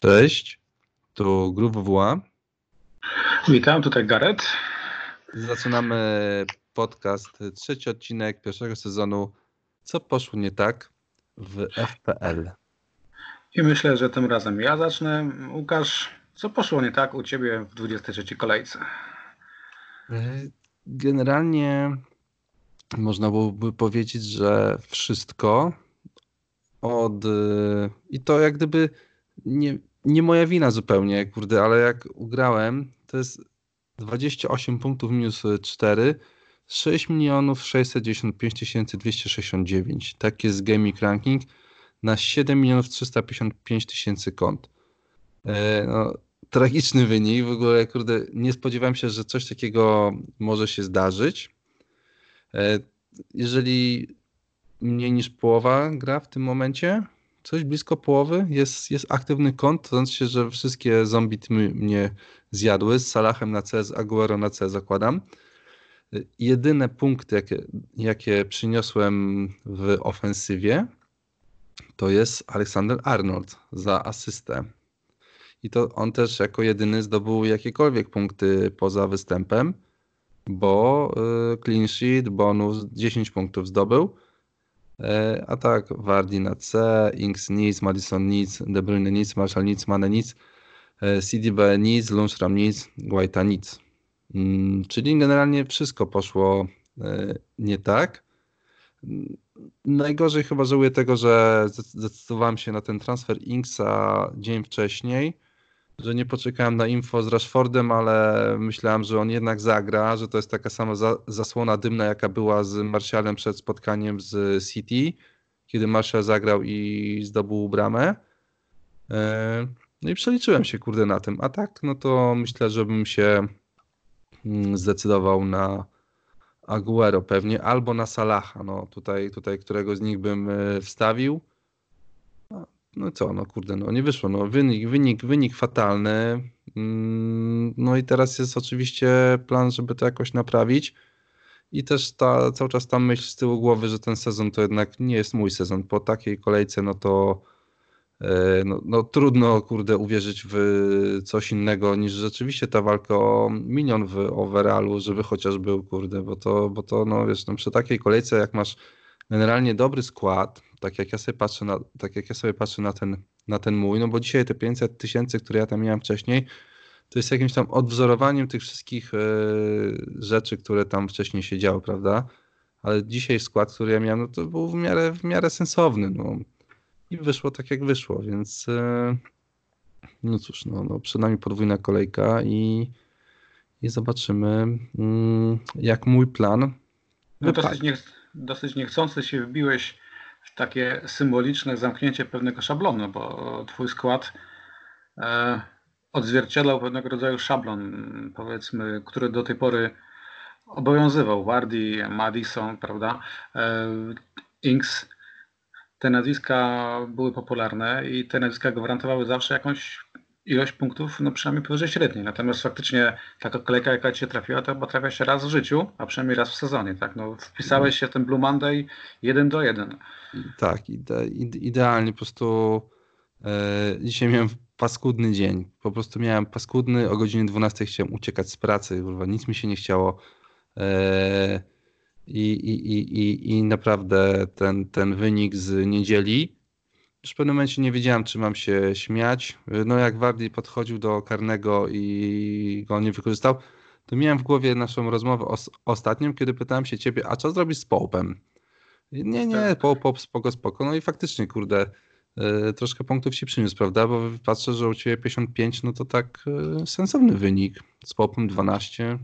Cześć, tu Grów WWA. Witam, tutaj Gareth. Zaczynamy podcast, trzeci odcinek pierwszego sezonu Co poszło nie tak w FPL. I myślę, że tym razem ja zacznę. Łukasz, co poszło nie tak u Ciebie w 23 kolejce? Generalnie można byłoby powiedzieć, że wszystko od... I to jak gdyby nie, nie moja wina zupełnie, kurde, ale jak ugrałem, to jest 28 punktów minus 4, 6 milionów 695 269. Tak jest Gaming Ranking na 7 milionów 355 tysięcy kont. E, no, tragiczny wynik, w ogóle kurde, nie spodziewałem się, że coś takiego może się zdarzyć. E, jeżeli mniej niż połowa gra w tym momencie, coś blisko połowy jest, jest aktywny kont, to znaczy że wszystkie zombie mnie zjadły, z Salahem na C, z Aguero na C zakładam. Jedyne punkty, jakie, jakie przyniosłem w ofensywie, to jest Aleksander Arnold za asystę. I to on też jako jedyny zdobył jakiekolwiek punkty poza występem, bo y, clean sheet, bonus 10 punktów zdobył a tak, Wardi na C, Inks nic, Madison nic, De Bruyne nic, Marshall nic, Mane nic, e, CDB nic, Lundstrom nic, Guaita nic. Mm, czyli generalnie wszystko poszło e, nie tak. Najgorzej chyba żałuję tego, że zdecydowałem się na ten transfer Inksa dzień wcześniej że nie poczekałem na info z Rashfordem, ale myślałem, że on jednak zagra, że to jest taka sama za, zasłona dymna, jaka była z Martialem przed spotkaniem z City, kiedy Martial zagrał i zdobył bramę. E, no i przeliczyłem się, kurde, na tym. A tak, no to myślę, żebym się mm, zdecydował na Aguero pewnie, albo na Salaha, no tutaj, tutaj którego z nich bym e, wstawił no co, no kurde, no nie wyszło. No wynik, wynik, wynik fatalny. Mm, no i teraz jest oczywiście plan, żeby to jakoś naprawić. I też ta, cały czas ta myśl z tyłu głowy, że ten sezon to jednak nie jest mój sezon. Po takiej kolejce, no to e, no, no, trudno, kurde, uwierzyć w coś innego niż rzeczywiście ta walka o milion w overallu, żeby chociaż był, kurde, bo to, bo to no wiesz, no, przy takiej kolejce, jak masz generalnie dobry skład, tak jak ja sobie patrzę na, tak jak ja sobie patrzę na ten, na ten mój, no bo dzisiaj te 500 tysięcy, które ja tam miałem wcześniej, to jest jakimś tam odwzorowaniem tych wszystkich e, rzeczy, które tam wcześniej się działy, prawda? Ale dzisiaj skład, który ja miałem, no to był w miarę, w miarę sensowny, no. I wyszło tak, jak wyszło, więc e, no cóż, no, no przed nami podwójna kolejka i, i zobaczymy, mm, jak mój plan no dosyć, nie, dosyć niechcący się wbiłeś takie symboliczne zamknięcie pewnego szablonu, bo twój skład e, odzwierciedlał pewnego rodzaju szablon, powiedzmy, który do tej pory obowiązywał. Wardy, Madison, prawda? E, Inks. Te nazwiska były popularne i te nazwiska gwarantowały zawsze jakąś ilość punktów, no przynajmniej powyżej średniej. Natomiast faktycznie taka kolejka, jaka ci się trafiła, to trafia się raz w życiu, a przynajmniej raz w sezonie, tak? No, wpisałeś się ten Blue Monday jeden do jeden. Tak, ide, idealnie po prostu e, dzisiaj miałem paskudny dzień. Po prostu miałem paskudny, o godzinie 12 chciałem uciekać z pracy, kurwa, nic mi się nie chciało. E, i, i, i, i, naprawdę ten, ten wynik z niedzieli już w pewnym momencie nie wiedziałem, czy mam się śmiać. No jak Wardy podchodził do karnego i go nie wykorzystał, to miałem w głowie naszą rozmowę os ostatnią, kiedy pytałem się ciebie, a co zrobić z Połpem? Nie, nie, tak. Połp, pop, spoko, spoko. No i faktycznie, kurde, y, troszkę punktów ci przyniósł, prawda? Bo patrzę, że u ciebie 55, no to tak y, sensowny wynik. Z Popem 12.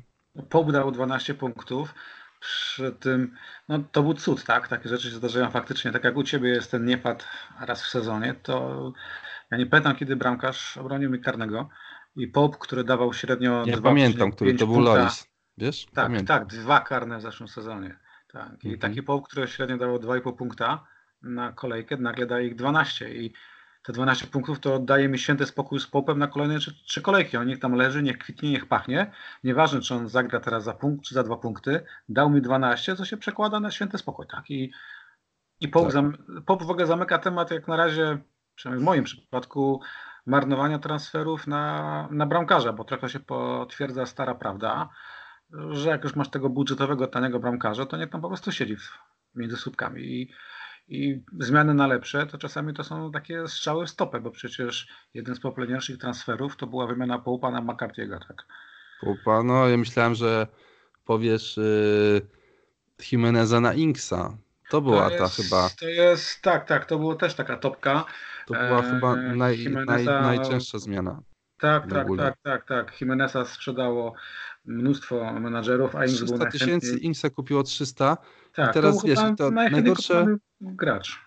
Pop dał 12 punktów przy tym, no to był cud, tak? Takie rzeczy się zdarzają faktycznie. Tak jak u Ciebie jest ten niepad raz w sezonie, to ja nie pamiętam, kiedy bramkarz obronił mi karnego i Pop, który dawał średnio Ja pamiętam, który to był Loris. Wiesz? Tak, pamiętam. tak, dwa karne w zeszłym sezonie. Tak. I mhm. taki Pop, który średnio dawał 2,5 punkta na kolejkę, nagle daje ich 12 i te 12 punktów to daje mi święty spokój z popem na kolejne trzy, trzy kolejki. On niech tam leży, niech kwitnie, niech pachnie. Nieważne, czy on zagra teraz za punkt, czy za dwa punkty. Dał mi 12, co się przekłada na święty spokój. Tak? I, i pop, tak. zam, pop w ogóle zamyka temat jak na razie, przynajmniej w moim przypadku, marnowania transferów na, na bramkarza, bo trochę się potwierdza stara prawda, że jak już masz tego budżetowego, taniego bramkarza, to niech tam po prostu siedzi w, między słupkami. I, I zmiany na lepsze to czasami to są takie strzały w stopę, bo przecież jeden z popularniejszych transferów to była wymiana Poupa na McCarthy'ego, tak? Poupa, no ja myślałem, że powiesz yy, Jimeneza na Inksa. To była to ta jest, chyba. To jest, tak, tak, to była też taka topka. To była e, chyba naj, Jimeneza- naj, najczęstsza zmiana. Tak, tak, tak, tak, tak. Jimeneza sprzedało mnóstwo menadżerów, a Inks był 300 tysięcy. Inksa kupiło 300. Tak, teraz to wiesz, to najgorsze- gracz.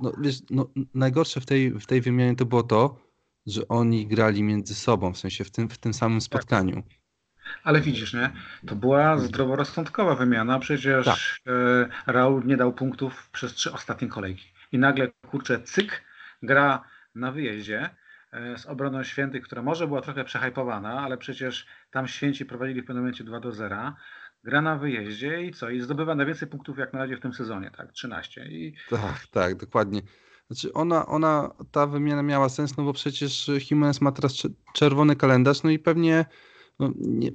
No, wiesz, no, najgorsze w tej, w tej wymianie to było to, że oni grali między sobą, w sensie w tym, w tym samym spotkaniu. Ale widzisz, nie? To była zdroworozsądkowa wymiana. Przecież Tak. e, Raul nie dał punktów przez trzy ostatnie kolejki. I nagle, kurczę, cyk, gra na wyjeździe e, z obroną Świętych, która może była trochę przehajpowana, ale przecież tam Święci prowadzili w pewnym momencie 2 do 0. Gra na wyjeździe i co? I zdobywa najwięcej punktów jak na razie w tym sezonie, tak? 13. I Tak, tak, dokładnie. Znaczy ona, ona, ta wymiana miała sens, no bo przecież Jimenez ma teraz cze- czerwony kalendarz, no i pewnie no, nie,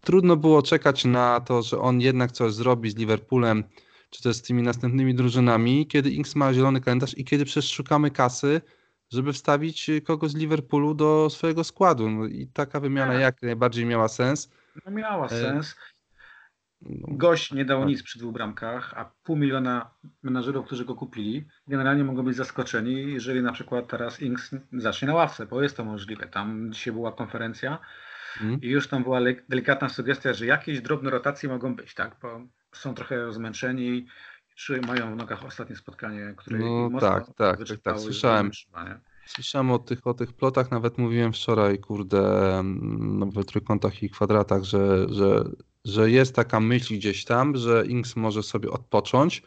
trudno było czekać na to, że on jednak coś zrobi z Liverpoolem, czy też z tymi następnymi drużynami, kiedy Inks ma zielony kalendarz i kiedy przecież szukamy kasy, żeby wstawić kogoś z Liverpoolu do swojego składu. No i taka wymiana Tak. jak najbardziej miała sens. no miała E, sens. No, Gość nie dał tak. nic przy dwóch bramkach, a pół miliona menażerów, którzy go kupili, generalnie mogą być zaskoczeni, jeżeli na przykład teraz Inks zacznie na ławce, bo jest to możliwe. Tam dzisiaj była konferencja mm. i już tam była delikatna sugestia, że jakieś drobne rotacje mogą być, tak? Bo są trochę zmęczeni, czy mają w nogach ostatnie spotkanie, które No mocno tak, tak, tak, tak, słyszałem. Słyszałem o tych, o tych plotach, nawet mówiłem wczoraj, kurde, mm, no, w trójkątach i kwadratach, że, że, że jest taka myśl gdzieś tam, że Inks może sobie odpocząć.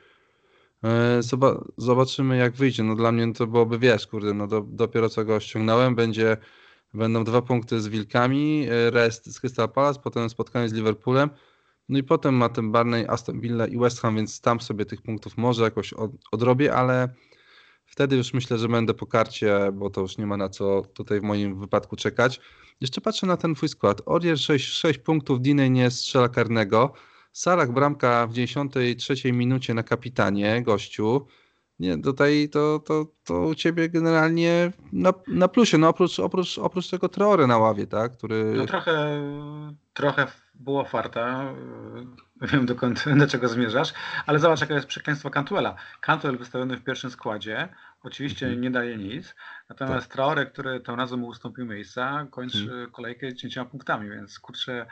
E, Zoba zobaczymy jak wyjdzie. No dla mnie to byłoby, wiesz, kurde, no do, dopiero co go ściągnąłem, będzie, będą dwa punkty z Wilkami, e, rest z Crystal Palace, potem spotkanie z Liverpoolem, no i potem ma ten Barney, Aston Villa i West Ham, więc tam sobie tych punktów może jakoś od, odrobię, ale Wtedy już myślę, że będę po karcie, bo to już nie ma na co tutaj w moim wypadku czekać. Jeszcze patrzę na ten twój skład. Orier 6, 6 punktów, Diney nie strzela karnego. Salah bramka w 93 minucie na kapitanie, gościu. Nie, tutaj to, to, to u ciebie generalnie na, na plusie, no oprócz, oprócz, oprócz tego Traore na ławie, tak? Który... No trochę, trochę było farta. Wiem dokąd, do czego zmierzasz, ale zobacz, jakie jest przekleństwo Cantwella. Cantwell wystawiony w pierwszym składzie, oczywiście nie daje nic, natomiast Traore, który tym razem ustąpił miejsca, kończy kolejkę 10 punktami, więc kurczę,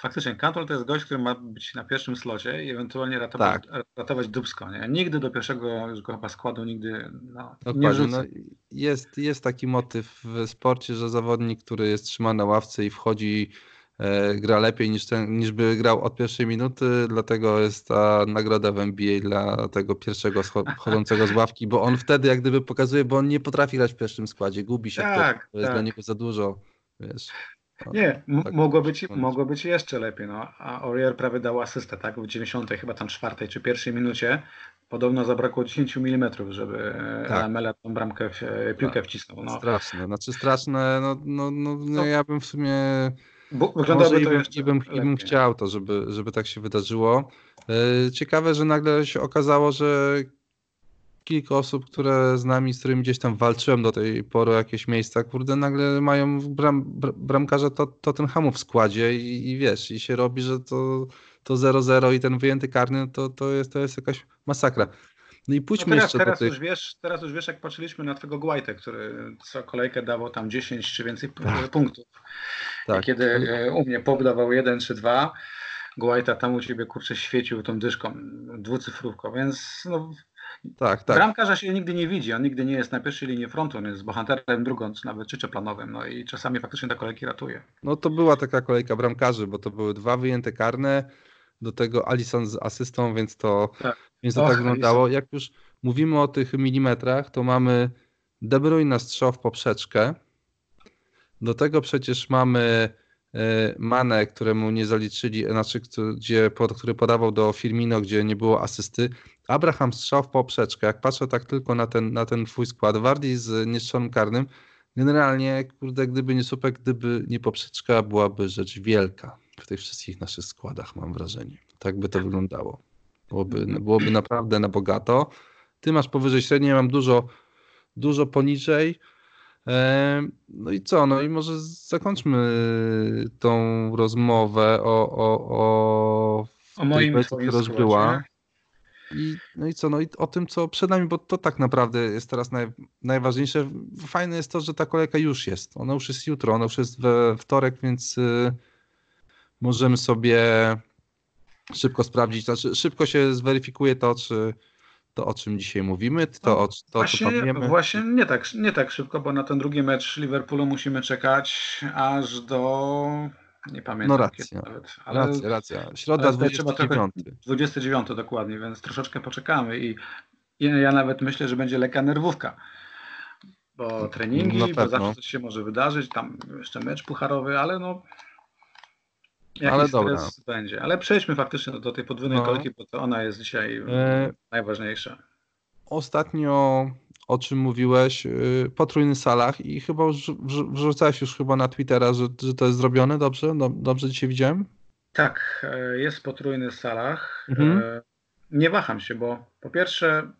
faktycznie Cantwell to jest gość, który ma być na pierwszym slocie i ewentualnie ratować, ratować Dubsko. Nie? Nigdy do pierwszego już go chyba składu nigdy no, nie Dokładnie. rzucę. No, jest, jest taki motyw w sporcie, że zawodnik, który jest trzymany na ławce i wchodzi, gra lepiej niż, ten, niż by grał od pierwszej minuty, dlatego jest ta nagroda w NBA dla tego pierwszego wchodzącego z ławki, bo on wtedy jak gdyby pokazuje, bo on nie potrafi grać w pierwszym składzie, gubi się w to, Tak, to jest tak. dla niego za dużo, wiesz. No, Nie, tak mogło, być, mogło być jeszcze lepiej, no. A Orier prawie dał asystę, tak? W 90 chyba tam czwartej czy pierwszej minucie. Podobno zabrakło 10 mm, żeby Tak. tak. Lamela tą bramkę, w, e, piłkę Tak. wcisnął. No. Straszne, znaczy straszne, no, no, no No. ja bym w sumie Bo, Może wyglądałoby to bym, jeszcze bym, chciał to, żeby, żeby tak się wydarzyło. Yy, Ciekawe, że nagle się okazało, że kilka osób, które z nami, z którymi gdzieś tam walczyłem do tej pory jakieś miejsca, kurde, nagle mają bram, br- bramkarza to, Tottenhamu w składzie i, i wiesz, i się robi, że to, to 0-0 i ten wyjęty karny to, to, jest, to jest jakaś masakra. No i No pójdźmy teraz, jeszcze teraz, do tych... już wiesz, teraz już wiesz, jak patrzyliśmy na twego Guajtę, który co kolejkę dawał tam 10 czy więcej Tak. punktów. Tak. I kiedy e, u mnie Pop dawał 1 czy 2, Guajta tam u ciebie kurczę świecił tą dyszką dwucyfrówką, więc no, Tak, tak. Bramkarza się nigdy nie widzi, on nigdy nie jest na pierwszej linii frontu, on jest bohaterem drugą, czy nawet trzecioplanowym, no i czasami faktycznie te kolejki ratuje. No to była taka kolejka bramkarzy, bo to były dwa wyjęte karne, do tego Alisson z asystą, więc to Tak. więc to Och, tak wyglądało. Jak już mówimy o tych milimetrach, to mamy De Bruyne strzał w poprzeczkę. Do tego przecież mamy e, Mane, któremu nie zaliczyli, znaczy, gdzie, który podawał do Firmino, gdzie nie było asysty. Abraham strzał w poprzeczkę. Jak patrzę tak tylko na ten, na ten twój skład, Wardi z niestrzelonym karnym, generalnie, kurde, gdyby nie Supek, gdyby nie poprzeczka, byłaby rzecz wielka w tych wszystkich naszych składach, mam wrażenie. Tak by to wyglądało. Byłoby, byłoby naprawdę na bogato. Ty masz powyżej średniej, mam dużo, dużo poniżej. No i co? No i może zakończmy tą rozmowę o, o, o, o moim już była. I, no i co? No i o tym, co przed nami, bo to tak naprawdę jest teraz naj, najważniejsze. Fajne jest to, że ta kolejka już jest. Ona już jest jutro, ona już jest we wtorek, więc y, możemy sobie szybko sprawdzić, znaczy szybko się zweryfikuje to, czy to, o czym dzisiaj mówimy, to, no, o, to właśnie, co. Właśnie nie tak, nie tak szybko, bo na ten drugi mecz Liverpoolu musimy czekać aż do... Nie pamiętam. No racja, nawet, ale, racja, racja. Środa 29. 29 dokładnie, więc troszeczkę poczekamy i ja nawet myślę, że będzie lekka nerwówka. Bo treningi, bo zawsze coś się może wydarzyć, tam jeszcze mecz pucharowy, ale no Jakiś ale dobra. będzie. Ale przejdźmy faktycznie do, do tej podwójnej no. kolejki, bo to ona jest dzisiaj e... najważniejsza. Ostatnio o czym mówiłeś, yy, potrójny salach i chyba już wrzucałeś już chyba na Twittera, że, że to jest zrobione, dobrze? Dobrze dzisiaj widziałem? Tak, e, jest potrójny salach. Mhm. E, nie waham się, bo po pierwsze,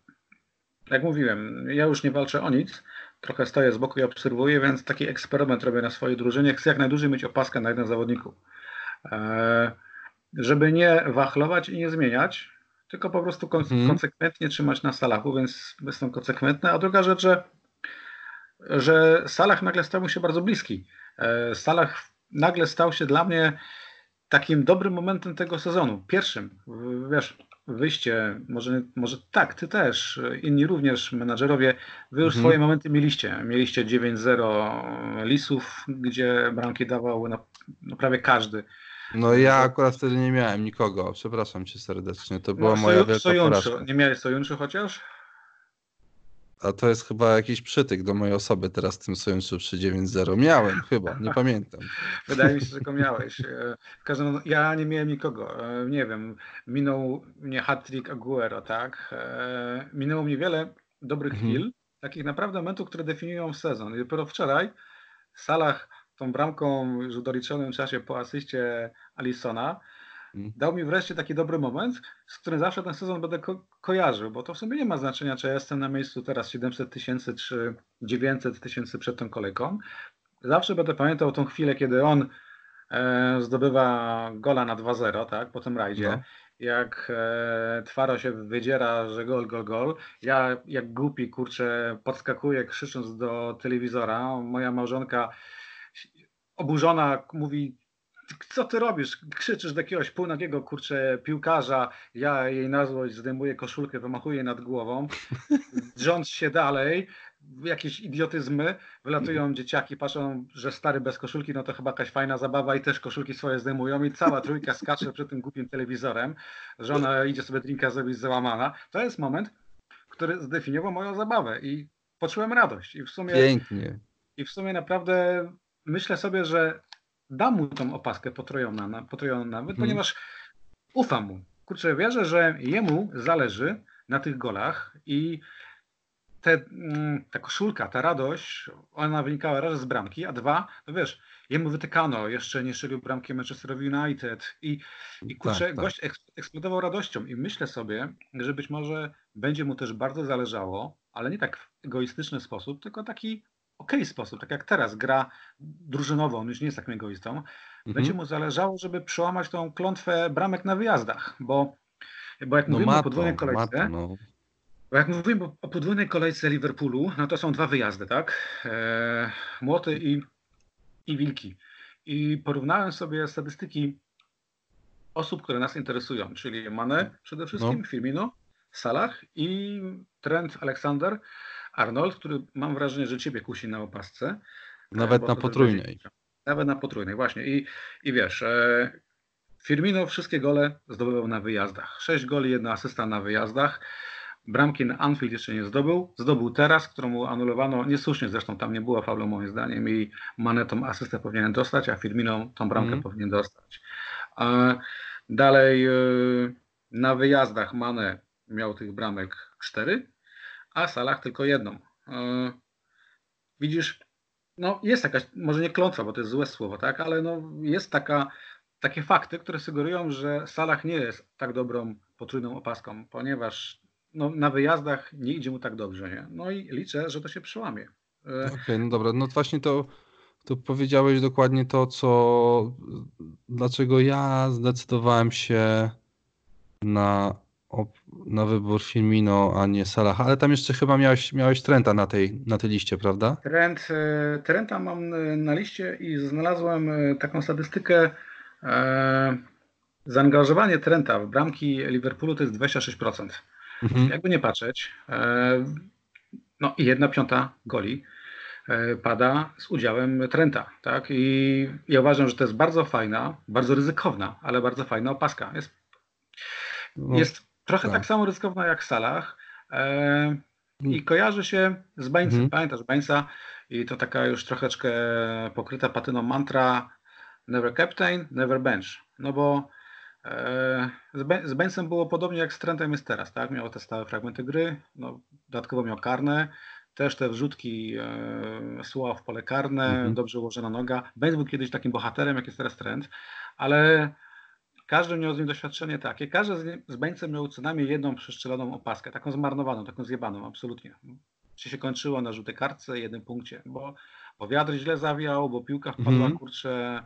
jak mówiłem, ja już nie walczę o nic, trochę stoję z boku i obserwuję, więc taki eksperyment robię na swojej drużynie. Chcę jak najdłużej mieć opaskę na jeden zawodniku. E, żeby nie wachlować i nie zmieniać, tylko po prostu hmm. konsekwentnie trzymać na Salachu, więc jestem konsekwentny. A druga rzecz, że, że Salah nagle stał się bardzo bliski. E, Salah nagle stał się dla mnie takim dobrym momentem tego sezonu. Pierwszym, wiesz, wyjście, może, może tak, ty też, inni również menadżerowie, wy już mhm. swoje momenty mieliście. Mieliście 9-0 Lisów, gdzie bramki dawał na, no prawie każdy. No ja akurat wtedy nie miałem nikogo, przepraszam cię serdecznie, to była no, moja wielka sojunczu. Nie miałeś sojunczu chociaż? A to jest chyba jakiś przytyk do mojej osoby teraz w tym sojunczu przy 9-0. Miałem chyba, nie pamiętam. Wydaje mi się, że go miałeś. E, w każdym razie ja nie miałem nikogo. E, nie wiem, minął mnie hat-trick Aguero, tak? E, minęło mnie wiele dobrych mhm. chwil, takich naprawdę momentów, które definiują sezon. I dopiero wczoraj w salach tą bramką już w doliczonym czasie po asyście Alisona, mm. dał mi wreszcie taki dobry moment, z którym zawsze ten sezon będę ko kojarzył, bo to w sumie nie ma znaczenia, czy ja jestem na miejscu teraz 700 tysięcy, czy 900 tysięcy przed tą kolejką. Zawsze będę pamiętał tą chwilę, kiedy on e, zdobywa gola na 2-0, tak, po tym rajdzie. No. Jak e, Twaro się wydziera, że gol, gol, gol. Ja jak głupi, kurczę, podskakuję krzycząc do telewizora. Moja małżonka oburzona mówi, co ty robisz? Krzyczysz do jakiegoś półnagiego, kurczę, piłkarza, ja jej na złość zdejmuję koszulkę, wymachuję nad głową, drząc się dalej, jakieś idiotyzmy, wylatują dzieciaki, patrzą, że stary bez koszulki, no to chyba jakaś fajna zabawa i też koszulki swoje zdejmują i cała trójka skacze przed tym głupim telewizorem, żona idzie sobie drinka zrobić załamana. To jest moment, który zdefiniował moją zabawę i poczułem radość. I w sumie... Pięknie. I w sumie naprawdę myślę sobie, że dam mu tą opaskę potrojoną, potrojoną nawet, hmm. ponieważ ufam mu. Kurczę, wierzę, że jemu zależy na tych golach i te, mm, ta koszulka, ta radość, ona wynikała raz z bramki, a dwa, no wiesz, jemu wytykano, jeszcze nie strzelił bramki Manchesterowi United i, i kurczę, tak, tak. gość eksplodował radością i myślę sobie, że być może będzie mu też bardzo zależało, ale nie tak w egoistyczny sposób, tylko taki ok sposób, tak jak teraz gra drużynowo, on już nie jest takim egoistą, mhm. będzie mu zależało, żeby przełamać tą klątwę bramek na wyjazdach, bo, bo jak no mówimy o podwójnej kolejce, no. bo jak mówimy o podwójnej kolejce Liverpoolu, no to są dwa wyjazdy, tak? E, młoty i, i wilki. I porównałem sobie statystyki osób, które nas interesują, czyli Mane przede wszystkim, no. Firmino, Salah i Trent Alexander, Arnold, który mam wrażenie, że ciebie kusi na opasce. Nawet na potrójnej. Nawet na potrójnej, właśnie. I, i wiesz, e, Firmino wszystkie gole zdobywał na wyjazdach. Sześć goli, jedna asysta na wyjazdach. Bramki na Anfield jeszcze nie zdobył. Zdobył teraz, którą mu anulowano. Niesłusznie zresztą tam nie było faulu moim zdaniem i Mane tą asystę powinien dostać, a Firmino tą bramkę mm. powinien dostać. dalej e, na wyjazdach Mane miał tych bramek cztery a Salah tylko jedną. E, widzisz, no jest jakaś, może nie klątwa, bo to jest złe słowo, tak, ale no jest taka, takie fakty, które sugerują, że Salah nie jest tak dobrą potrójną opaską, ponieważ no, na wyjazdach nie idzie mu tak dobrze, nie? No i liczę, że to się przełamie. E, Okej, okay, no dobra, no właśnie to, to powiedziałeś dokładnie to, co dlaczego ja zdecydowałem się na, na wybór Firmino, a nie Salah, ale tam jeszcze chyba miałeś, miałeś Trenta na tej, na tej liście, prawda? Trent, e, Trenta mam na liście i znalazłem e, taką statystykę zaangażowanie Trenta w bramki Liverpoolu to jest 26%. Mhm. Jakby nie patrzeć, no i jedna piąta goli E, pada z udziałem Trenta. Tak? I ja uważam, że to jest bardzo fajna, bardzo ryzykowna, ale bardzo fajna opaska. Jest, no, jest trochę tak. tak samo ryzykowna jak w Salach e, i mm. kojarzy się z Bańcem. Mhm. Pamiętasz Bańca? I to taka już troszeczkę pokryta patyną mantra never captain, never bench. No bo e, z Bańcem było podobnie jak z Trentem jest teraz, tak? Miał te stałe fragmenty gry, no, dodatkowo miał karne, też te wrzutki e, słowa w pole karne, mhm. dobrze ułożona noga. Benz był kiedyś takim bohaterem, jak jest teraz trend, ale każdy miał z nim doświadczenie takie. Każdy z, z Beńcem miał co najmniej jedną przestrzeloną opaskę, taką zmarnowaną, taką zjebaną, absolutnie. Czy się kończyło na żółtej kartce, jednym punkcie, bo, bo wiatr źle zawiał, bo piłka wpadła, mhm. kurczę.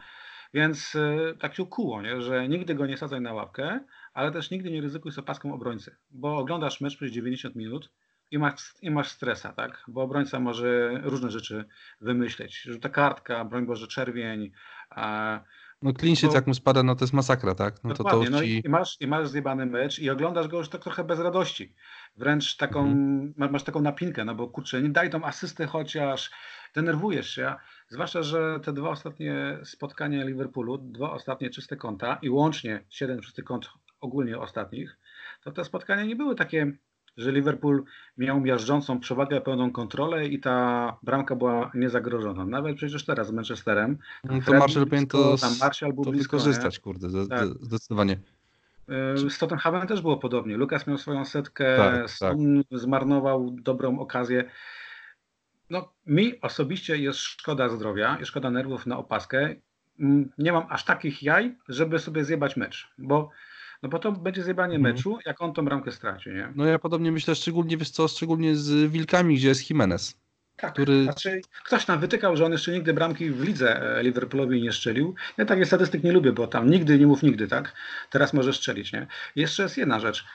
Więc y, tak się ukuło, nie? że nigdy go nie sadzaj na łapkę, ale też nigdy nie ryzykuj z opaską obrońcy, bo oglądasz mecz przez 90 minut, i masz, i masz stresa, tak? Bo obrońca może różne rzeczy wymyśleć. Że ta kartka, broń Boże, czerwień. No klinszyc jak mu spada, no to jest masakra, tak? No to, to ci... no i, masz, i masz zjebany mecz i oglądasz go już tak trochę bez radości. Wręcz taką, mhm. masz taką napinkę, no bo kurczę, nie daj tą asystę chociaż, denerwujesz się. Zwłaszcza, że te dwa ostatnie spotkania Liverpoolu, dwa ostatnie czyste konta i łącznie siedem czystych kąt ogólnie ostatnich, to te spotkania nie były takie że Liverpool miał miażdżącą przewagę, pełną kontrolę i ta bramka była niezagrożona. Nawet przecież teraz z Manchesterem. No to Marshall powinien to, tam Marshall był to blisko, wykorzystać, nie? kurde, tak. zdecydowanie. Z Tottenhamem też było podobnie. Lukas miał swoją setkę, tak, tak. zmarnował dobrą okazję. No, mi osobiście jest szkoda zdrowia i szkoda nerwów na opaskę. Mm, nie mam aż takich jaj, żeby sobie zjebać mecz, bo no bo to będzie zjebanie mhm. meczu, jak on tą bramkę straci, nie? No ja podobnie myślę, szczególnie wiesz co, szczególnie z Wilkami, gdzie jest Jimenez. Tak, który... znaczy ktoś tam wytykał, że on jeszcze nigdy bramki w lidze e, Liverpoolowi nie strzelił. Ja takie statystyk nie lubię, bo tam nigdy, nie mów nigdy, tak? Teraz może strzelić, nie? Jeszcze jest jedna rzecz.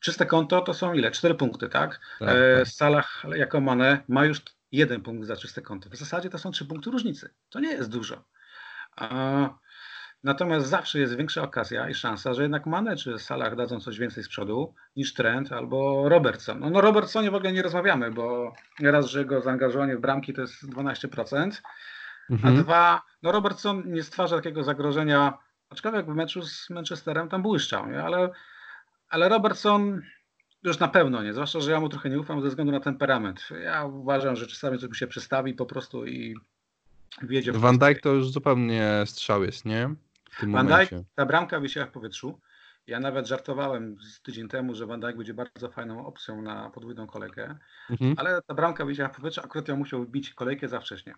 Czyste konto to są ile? Cztery punkty, tak? tak, e, tak. Salah jako Mane ma już jeden punkt za czyste konto. W zasadzie to są trzy punkty różnicy. To nie jest dużo. A Natomiast zawsze jest większa okazja i szansa, że jednak Mane czy Salah dadzą coś więcej z przodu niż Trent albo Robertson. No, no Robertsonie w ogóle nie rozmawiamy, bo raz, że jego zaangażowanie w bramki to jest 12%, mhm. a dwa, no Robertson nie stwarza takiego zagrożenia, aczkolwiek w meczu z Manchesterem tam błyszczał, nie? Ale, ale Robertson już na pewno nie, zwłaszcza, że ja mu trochę nie ufam ze względu na temperament. Ja uważam, że czasami coś mu się przestawi po prostu i wiedzie. Van Dijk to już zupełnie strzał jest, nie? Van Dijk, ta bramka wisiała w powietrzu. Ja nawet żartowałem z tydzień temu, że Van Dijk będzie bardzo fajną opcją na podwójną kolejkę, mhm. ale ta bramka wisiała w powietrzu, akurat ja musiał bić kolejkę za wcześnie.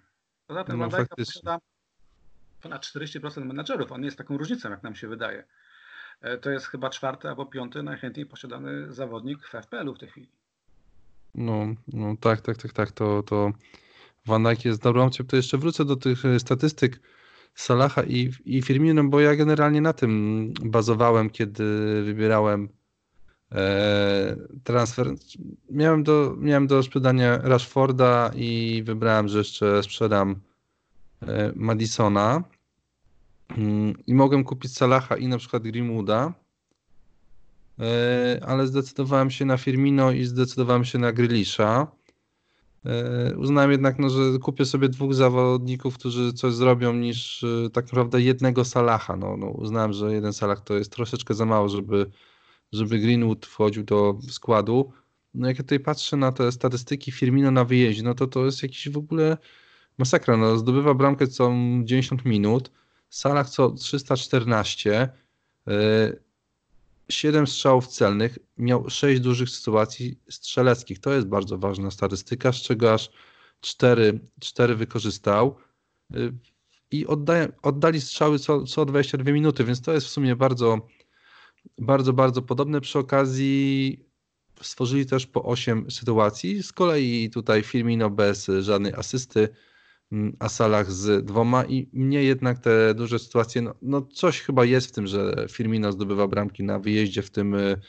Poza tym no, Van Dijk posiada ponad 40% menadżerów. On jest taką różnicą, jak nam się wydaje. E, to jest chyba czwarty albo piąty najchętniej posiadany zawodnik w FPL-u w tej chwili. No, no tak, tak, tak, tak. To, to Van Dijk jest dobrą opcją. To jeszcze wrócę do tych e, statystyk Salaha i, i Firmino, bo ja generalnie na tym bazowałem, kiedy wybierałem e, transfer. Miałem do, miałem do sprzedania Rashforda i wybrałem, że jeszcze sprzedam e, Madisona mm, i mogłem kupić Salaha i na przykład Grimwooda, e, ale zdecydowałem się na Firmino i zdecydowałem się na Grylisza. E, uznałem jednak, no, że kupię sobie dwóch zawodników, którzy coś zrobią, niż e, tak naprawdę jednego Salaha. No, no, uznałem, że jeden Salah to jest troszeczkę za mało, żeby, żeby Greenwood wchodził do składu. No jak ja tutaj patrzę na te statystyki Firmino na wyjeździe, no to to jest jakiś w ogóle masakra. No, zdobywa bramkę co 90 minut, Salah co 314, 7 strzałów celnych, miał 6 dużych sytuacji strzeleckich. To jest bardzo ważna statystyka, z czego aż cztery, cztery wykorzystał y, i oddaje, oddali strzały co, co 22 minuty, więc to jest w sumie bardzo, bardzo, bardzo podobne. Przy okazji stworzyli też po 8 sytuacji. Z kolei tutaj Firmino bez żadnej asysty, a Salah z dwoma i mnie jednak te duże sytuacje, no, no coś chyba jest w tym, że Firmino zdobywa bramki na wyjeździe w tym y,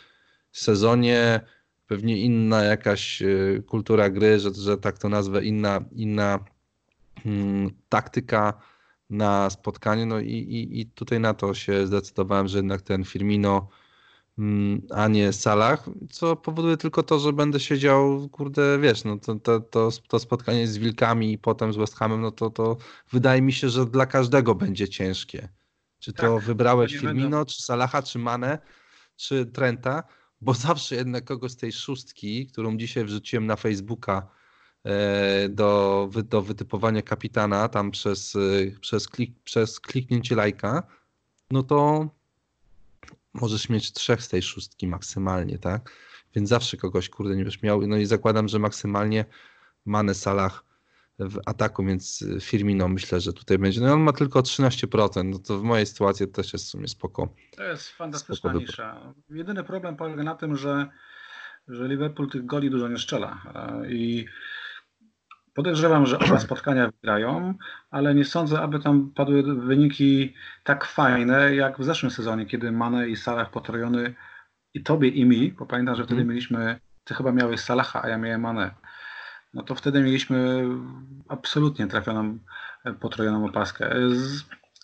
sezonie, pewnie inna jakaś y, kultura gry, że, że tak to nazwę, inna, inna hmm, taktyka na spotkanie, no i, i, i tutaj na to się zdecydowałem, że jednak ten Firmino Mm, a nie Salah, co powoduje tylko to, że będę siedział, kurde, wiesz, no to, to, to, to spotkanie z Wilkami i potem z West Hamem, no to, to wydaje mi się, że dla każdego będzie ciężkie. Czy to tak, wybrałeś Firmino, będę... czy Salaha, czy Mane, czy Trenta, bo zawsze jednak kogoś z tej szóstki, którą dzisiaj wrzuciłem na Facebooka e, do, do wytypowania kapitana tam przez, e, przez, klik, przez kliknięcie lajka, no to możesz mieć trzech z tej szóstki maksymalnie, tak? Więc zawsze kogoś, kurde, nie będziesz miał. No i zakładam, że maksymalnie Mane Salah w ataku, więc Firmino myślę, że tutaj będzie. No on ma tylko 13%, no to w mojej sytuacji też jest w sumie spoko. To jest fantastyczna nisza. Jedyny problem polega na tym, że, że Liverpool tych goli dużo nie strzela e, i Podejrzewam, że oba spotkania wygrają, ale nie sądzę, aby tam padły wyniki tak fajne jak w zeszłym sezonie, kiedy Mane i Salah potrojony i tobie i mi, bo pamiętam, że wtedy mm. mieliśmy, ty chyba miałeś Salaha, a ja miałem Mane. No to wtedy mieliśmy absolutnie trafioną, potrojoną opaskę.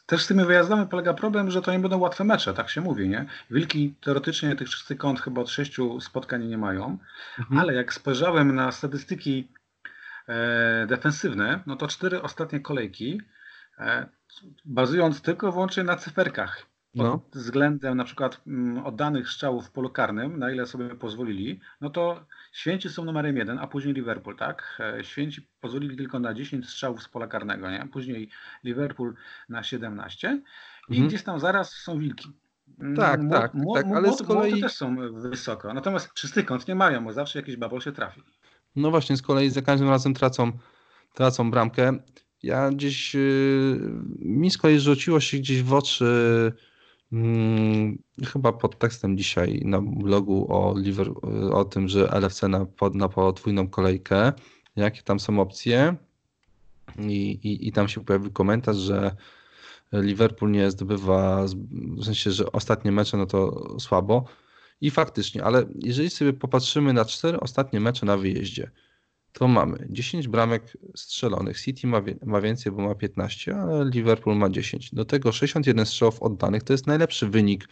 Też z tymi wyjazdami polega problem, że to nie będą łatwe mecze, tak się mówi, nie? Wilki teoretycznie tych czystych kąt chyba od sześciu spotkań nie mają, mhm. ale jak spojrzałem na statystyki E, defensywne, no to cztery ostatnie kolejki, e, bazując tylko wyłącznie na cyferkach, no. pod względem na przykład mm, oddanych strzałów w polu karnym, na ile sobie pozwolili, no to Święci są numerem jeden, a później Liverpool, tak? E, Święci pozwolili tylko na 10 strzałów z pola karnego, nie? Później Liverpool na 17 i mhm. gdzieś tam zaraz są Wilki. Mm, tak, tak, tak, ale z kolei... też są wysoko, natomiast czysty kąt nie mają, bo zawsze jakiś babol się trafi. No właśnie, z kolei za każdym razem tracą, tracą bramkę. Ja gdzieś, yy, mi z kolei rzuciło się gdzieś w oczy, yy, chyba pod tekstem dzisiaj na blogu o, Liver, o tym, że LFC na, na podwójną kolejkę, jakie tam są opcje. I, i, I tam się pojawił komentarz, że Liverpool nie zdobywa, w sensie, że ostatnie mecze no to słabo. I faktycznie, ale jeżeli sobie popatrzymy na cztery ostatnie mecze na wyjeździe, to mamy 10 bramek strzelonych. City ma, ma więcej, bo ma 15, ale Liverpool ma 10. Do tego 61 strzałów oddanych. To jest najlepszy wynik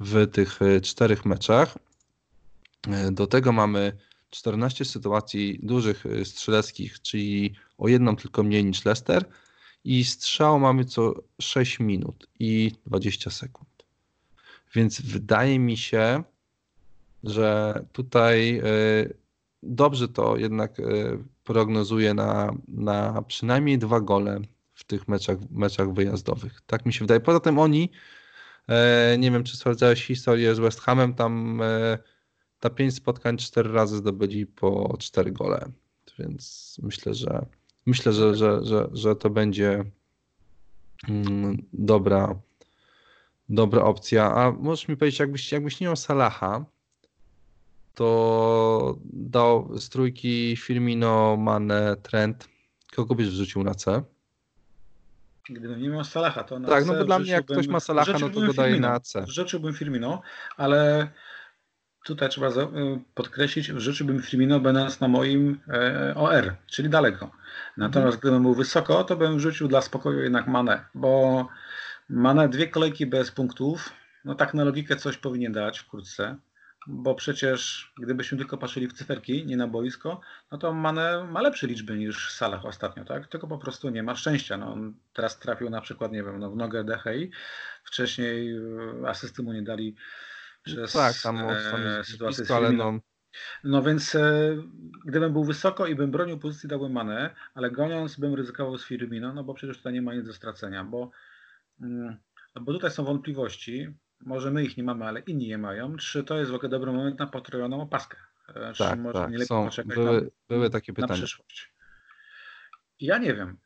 w tych e, czterech meczach. E, do tego mamy 14 sytuacji dużych e, strzeleckich, czyli o jedną tylko mniej niż Leicester. I strzał mamy co 6 minut i 20 sekund. Więc wydaje mi się, że tutaj e, dobrze to jednak e, prognozuje na, na przynajmniej dwa gole w tych meczach, meczach wyjazdowych. Tak mi się wydaje. Poza tym oni, e, nie wiem czy sprawdzałeś historię z West Hamem, tam ta pięć spotkań cztery razy zdobyli po cztery gole. Więc myślę, że myślę, że, że, że, że to będzie mm, dobra, dobra opcja. A możesz mi powiedzieć, jakbyś, jakbyś nie miał Salaha, to dał z trójki Firmino, Mane, Trent. Kogo byś wrzucił na C? Gdybym nie miał Salaha, to na Tak, C no bo dla mnie jak ktoś ma Salaha, no to go daje na C. Wrzuciłbym Firmino, ale tutaj trzeba y, podkreślić, wrzuciłbym Firmino będąc na moim e, OR, czyli daleko. Natomiast mhm. gdybym był wysoko, to bym wrzucił dla spokoju jednak Mane, bo Mane dwie kolejki bez punktów, no tak na logikę coś powinien dać wkrótce bo przecież gdybyśmy tylko patrzyli w cyferki, nie na boisko, no to Mane ma lepsze liczby niż Salah ostatnio, tak? Tylko po prostu nie ma szczęścia. No, on teraz trafił na przykład, nie wiem, no, w nogę DHI, wcześniej e, asysty mu nie dali przez tak, tam, e, sytuację blisko, ale no... no więc e, gdybym był wysoko i bym bronił pozycji, dałbym Mane, ale goniąc bym ryzykował z Firmino, no bo przecież tutaj nie ma nic do stracenia, bo, mm, bo tutaj są wątpliwości, może my ich nie mamy, ale inni je mają, czy to jest w ogóle dobry moment na potrojoną opaskę? E, czy tak, może tak. nie lepiej są, poczekać były, na, były takie pytania. na przyszłość? Ja nie wiem.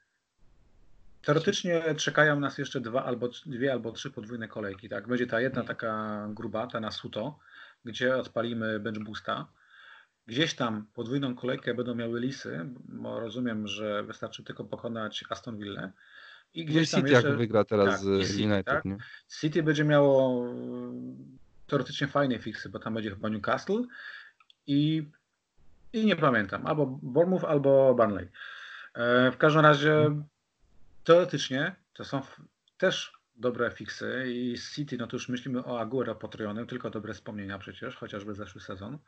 Teoretycznie czekają nas jeszcze dwa albo, dwie albo trzy podwójne kolejki. Tak? Będzie ta jedna taka gruba, ta na suto, gdzie odpalimy bench boosta. Gdzieś tam podwójną kolejkę będą miały Lisy, bo rozumiem, że wystarczy tylko pokonać Aston Villa. I no gdzieś tam City jeszcze... jak wygra teraz tak, z City, United. Tak? Nie? City będzie miało teoretycznie fajne fixy, bo tam będzie chyba Newcastle i, i nie pamiętam, albo Bournemouth, albo Burnley. E, w każdym razie teoretycznie to są też dobre fixy i z City, no to już myślimy o Aguero potrojonym, tylko dobre wspomnienia przecież, chociażby zeszły sezon.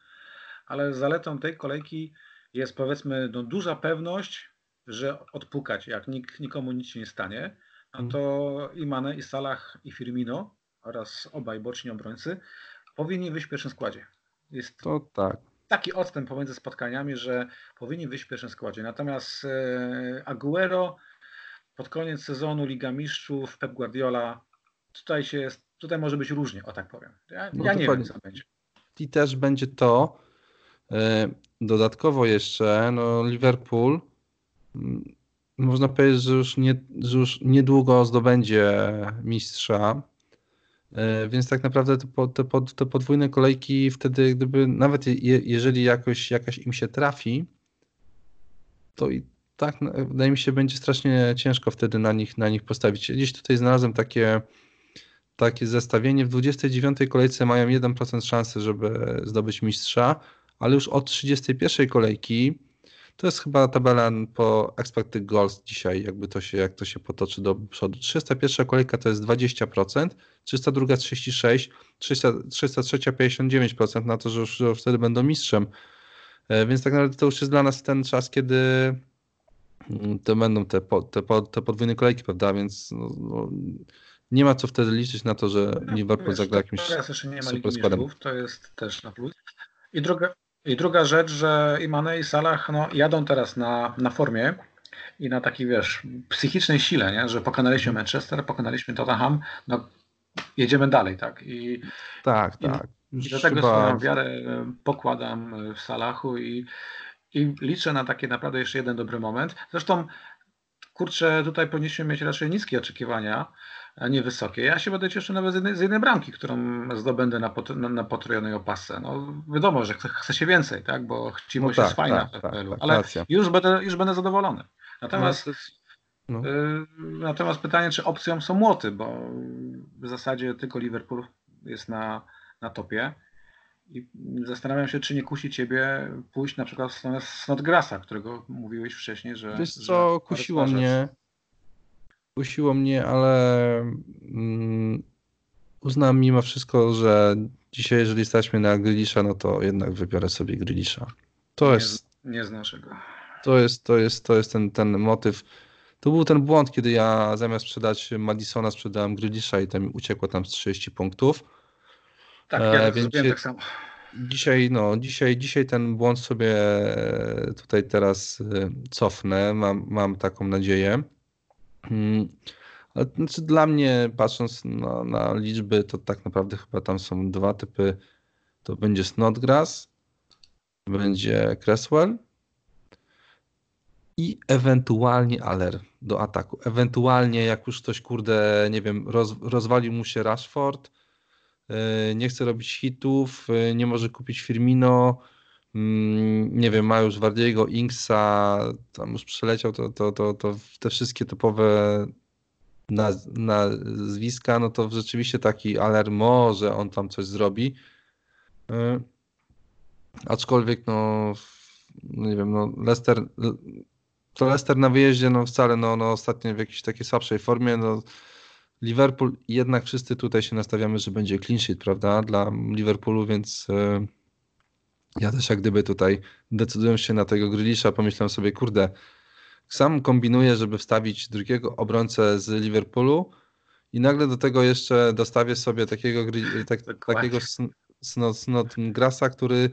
Ale zaletą tej kolejki jest powiedzmy no, duża pewność, że odpukać, jak nik, nikomu nic się nie stanie, no to i Mane, i Salah, i Firmino oraz obaj boczni obrońcy powinni wyjść w pierwszym składzie. Jest to tak. taki odstęp pomiędzy spotkaniami, że powinni wyjść w pierwszym składzie. Natomiast e, Aguero pod koniec sezonu Liga Mistrzów, Pep Guardiola, tutaj się tutaj może być różnie, o tak powiem. Ja, no ja nie wiem, co będzie. I też będzie to. E, dodatkowo jeszcze no Liverpool można powiedzieć, że już, nie, że już niedługo zdobędzie mistrza. E, więc tak naprawdę te, te, te podwójne kolejki wtedy, gdyby nawet je, jeżeli jakoś jakaś im się trafi, to i tak wydaje mi się będzie strasznie ciężko wtedy na nich, na nich postawić. Gdzieś tutaj znalazłem takie, takie zestawienie. W 29 kolejce mają 1% szansy, żeby zdobyć mistrza, ale już od 31 kolejki to jest chyba tabela po expected goals dzisiaj, jakby to się, jak to się potoczy do przodu. 301 kolejka to jest 20%, 302 36, 300, 303 59% na to, że już, że już wtedy będą mistrzem. E, więc tak naprawdę to już jest dla nas ten czas, kiedy mm, to będą te, te, te podwójne kolejki, prawda? Więc no, no, nie ma co wtedy liczyć na to, że no, Liverpool zagra jakimś teraz jeszcze nie ma super składem. To jest też na plus. I druga, i druga rzecz, że Imane i Salah no, jadą teraz na, na formie i na takiej, wiesz, psychicznej sile, nie? że pokonaliśmy Manchester, pokonaliśmy Tottenham, no jedziemy dalej, tak? I, tak, tak. I, i do tego chyba... swoją wiarę pokładam w Salachu i, i liczę na taki naprawdę jeszcze jeden dobry moment. Zresztą, kurczę, tutaj powinniśmy mieć raczej niskie oczekiwania, a nie wysokie. Ja się będę cieszył nawet z jednej, z jednej bramki, którą zdobędę na, pot, na, na potrojonej opasce. No, wiadomo, że chce, chce się więcej, tak? bo chciwość no tak, jest fajna tak, tak, tak, ale już będę, już będę zadowolony. Natomiast, no. y, natomiast pytanie, czy opcją są młoty, bo w zasadzie tylko Liverpool jest na, na topie. I zastanawiam się, czy nie kusi ciebie pójść na przykład w stronę Snodgrassa, którego mówiłeś wcześniej, że. Wiesz co, że kusiło mnie kusiło mnie, ale mm, uznam mimo wszystko, że dzisiaj, jeżeli stać na Grilisza, no to jednak wybiorę sobie Grilisza. To nie, jest. Nie znasz go. To jest, to jest, to jest ten, ten motyw. To był ten błąd, kiedy ja zamiast sprzedać Madisona, sprzedałem Grilisza i tam uciekło tam z 30 punktów. Tak, ja e, więc tak samo. Dzisiaj, no, dzisiaj, dzisiaj ten błąd sobie tutaj teraz e, cofnę. Mam, mam taką nadzieję. Hmm. Znaczy dla mnie, patrząc na, na, liczby, to tak naprawdę chyba tam są dwa typy. To będzie Snodgrass, będzie Cresswell i ewentualnie Aller do ataku. Ewentualnie jak już ktoś, kurde, nie wiem, roz, rozwalił mu się Rashford, yy, nie chce robić hitów, yy, nie może kupić Firmino, nie wiem, ma już Wardiego, Inksa, tam już przeleciał, to, to, to, to te wszystkie typowe naz nazwiska, no to rzeczywiście taki alarm może on tam coś zrobi. Yy, aczkolwiek, no, no, nie wiem, no Leicester, to Leicester na wyjeździe, no wcale, no, no ostatnio w jakiejś takiej słabszej formie, no Liverpool, jednak wszyscy tutaj się nastawiamy, że będzie clean sheet, prawda, dla Liverpoolu, więc yy, ja też jak gdyby tutaj decydując się na tego Grealisha, pomyślałem sobie, kurde, sam kombinuję, żeby wstawić drugiego obrońcę z Liverpoolu i nagle do tego jeszcze dostawię sobie takiego, tak, takiego Snodgrassa, który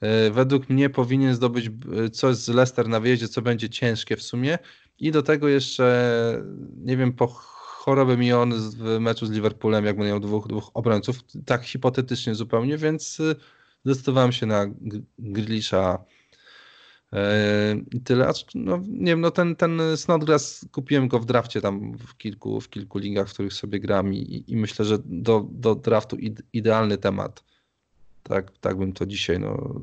e, według mnie powinien zdobyć e, coś z Leicester na wyjeździe, co będzie ciężkie w sumie. I do tego jeszcze, nie wiem, po chorobę mi on w meczu z Liverpoolem, jak miał dwóch, dwóch obrońców, tak hipotetycznie zupełnie, więc zdecydowałem się na Grilisza I tyle. No, nie wiem, no ten, ten Snodgrass kupiłem go w drafcie tam w kilku, w kilku ligach, w których sobie gram i, i myślę, że do, do draftu idealny temat. Tak, tak bym to dzisiaj no,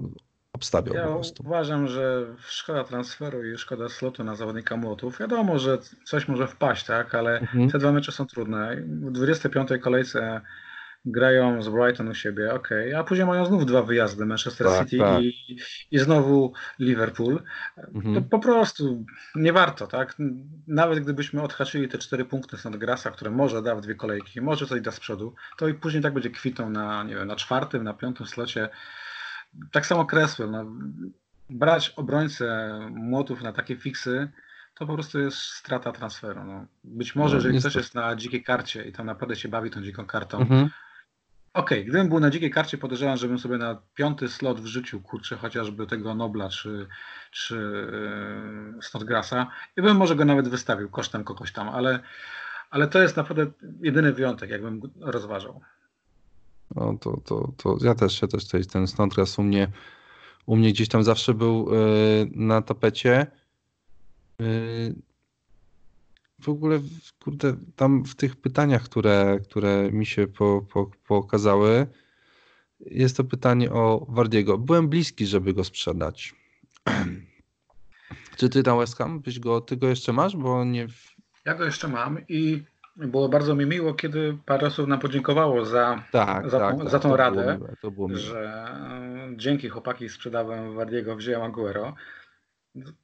obstawiał ja po prostu. uważam, że szkoda transferu i szkoda slotu na zawodnika młotów. Wiadomo, że coś może wpaść, tak, ale mhm. te dwa mecze są trudne. W 25. kolejce grają z Brighton u siebie, ok, a później mają znów dwa wyjazdy, Manchester tak, City tak. I, i znowu Liverpool. Mhm. To po prostu nie warto, tak? Nawet gdybyśmy odhaczyli te cztery punkty z Grasa, które może da w dwie kolejki, może coś da z przodu, to i później tak będzie kwitą na, nie wiem, na czwartym, na piątym slocie. Tak samo Creswell, no, brać obrońcę młotów na takie fiksy, to po prostu jest strata transferu. No. Być może, no, jeżeli ktoś jest na dzikiej karcie i tam naprawdę się bawi tą dziką kartą, mhm. Okej, okay, gdybym był na dzikiej karcie, podejrzewam, żebym sobie na piąty slot wrzucił, kurczę, chociażby tego Nobla czy, czy yy, Snodgrassa i bym może go nawet wystawił kosztem kogoś tam, ale, ale to jest naprawdę jedyny wyjątek, jakbym rozważał. No to, to, to ja też, ja też tutaj ten Snodgrass u mnie, u mnie gdzieś tam zawsze był yy, na tapecie. Yy, w ogóle, kurde, tam w tych pytaniach, które, które mi się po, po, pokazały, jest to pytanie o Wardiego. Byłem bliski, żeby go sprzedać. Czy ty na West Ham byś go, ty go jeszcze masz? Bo nie. Ja go jeszcze mam i było bardzo mi miło, kiedy parę osób nam podziękowało za, tak, za, tak, tą, tak, za tą radę, było miłe, że dzięki chłopaki sprzedałem Wardiego, wziąłem Aguero.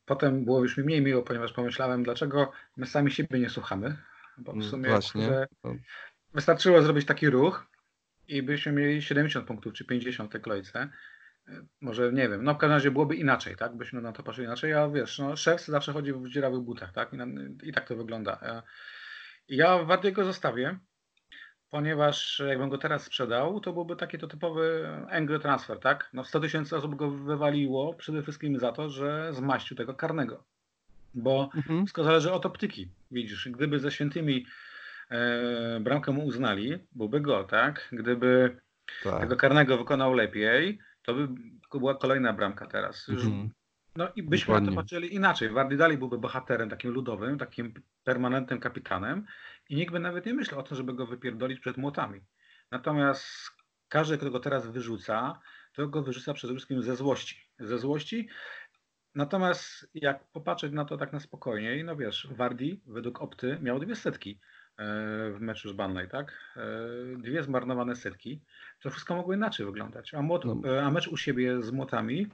Potem było już mi mniej miło, ponieważ pomyślałem, dlaczego my sami siebie nie słuchamy. Bo w mm, sumie Właśnie. wystarczyło zrobić taki ruch i byśmy mieli 70 punktów czy 50 te kolejce. Może nie wiem, no w każdym razie byłoby inaczej, tak? Byśmy na to patrzyli inaczej, a wiesz, no, szef zawsze chodzi w dziurawych butach, tak? I, i tak to wygląda. Ja Wardiego zostawię, ponieważ jakbym go teraz sprzedał, to byłby taki to typowy angry transfer, tak? No 100 tysięcy osób go wywaliło przede wszystkim za to, że zmaścił tego karnego. Bo mhm. wszystko zależy od optyki. Widzisz, gdyby ze świętymi e, bramkę mu uznali, byłby go, tak? Gdyby tak. tego karnego wykonał lepiej, to by była kolejna bramka teraz. Mhm. No i byśmy Dokładnie. na to patrzyli inaczej. Wardy dalej byłby bohaterem takim ludowym, takim permanentnym kapitanem i nikt by nawet nie myślał o tym, żeby go wypierdolić przed młotami. Natomiast każdy, kto go teraz wyrzuca, to go wyrzuca przede wszystkim ze złości. Ze złości. Natomiast jak popatrzeć na to tak na spokojniej, no wiesz, Wardi według Opty miał dwie setki e, w meczu z Banley, tak? E, dwie zmarnowane setki. To wszystko mogło inaczej wyglądać. A, młot, no. E, a mecz u siebie z młotami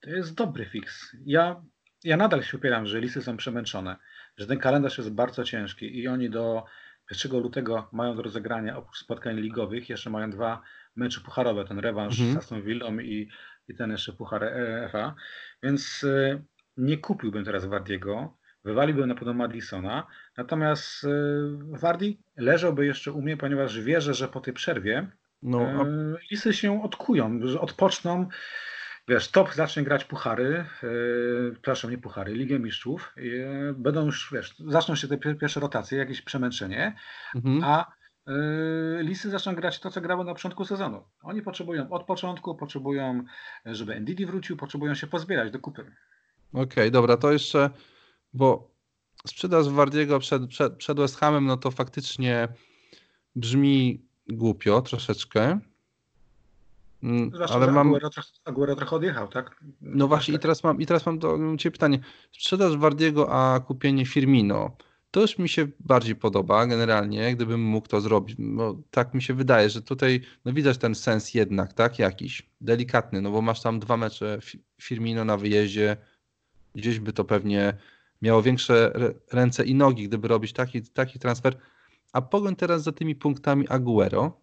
to jest dobry fix. Ja, ja nadal się upieram, że listy są przemęczone że ten kalendarz jest bardzo ciężki i oni do 1 lutego mają do rozegrania oprócz spotkań ligowych jeszcze mają dwa mecze pucharowe, ten rewanż mhm. z Aston Villą i, i ten jeszcze puchar EFA, więc y, nie kupiłbym teraz Wardiego, wywaliłbym na pewno Madisona, natomiast y, Wardi leżałby jeszcze u mnie, ponieważ wierzę, że po tej przerwie no, a... y, listy się odkują, że odpoczną, wiesz, top zacznie grać puchary, yy, przepraszam, nie puchary, Ligę Mistrzów, yy, będą już, wiesz, zaczną się te pierwsze rotacje, jakieś przemęczenie, mhm. a yy, Lisy zaczną grać to, co grało na początku sezonu. Oni potrzebują od początku, potrzebują, żeby NDD wrócił, potrzebują się pozbierać do kupy. Okej, okay, dobra, to jeszcze, bo sprzedaż Wardiego przed, przed, przed West Hamem, no to faktycznie brzmi głupio troszeczkę, Zwłaszcza, ale mam... Aguero, Aguero trochę odjechał, tak? No właśnie tak. i teraz mam, i teraz mam do Ciebie pytanie. Sprzedaż Wardiego, a kupienie Firmino. To już mi się bardziej podoba generalnie, gdybym mógł to zrobić. No, tak mi się wydaje, że tutaj no widać ten sens jednak, tak? Jakiś delikatny, no bo masz tam dwa mecze Firmino na wyjeździe. Gdzieś by to pewnie miało większe ręce i nogi, gdyby robić taki, taki transfer. A pogoń teraz za tymi punktami Aguero,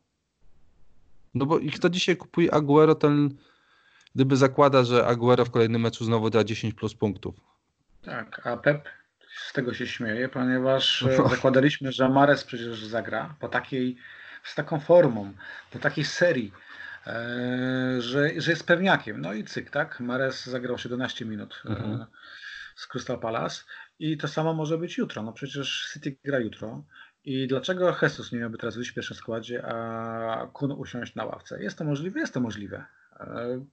no bo i kto dzisiaj kupuje Aguero, ten gdyby zakłada, że Aguero w kolejnym meczu znowu da 10 plus punktów. Tak, a Pep z tego się śmieje, ponieważ no. zakładaliśmy, że Mares przecież zagra po takiej, z taką formą, po takiej serii, e, że, że jest pewniakiem. No i cyk, tak? Mares zagrał 17 minut e, mhm. z Crystal Palace i to samo może być jutro. No przecież City gra jutro. I dlaczego Jesus nie miałby teraz wyjść w pierwszym składzie, a Kun usiąść na ławce? Jest to możliwe? Jest to możliwe. E,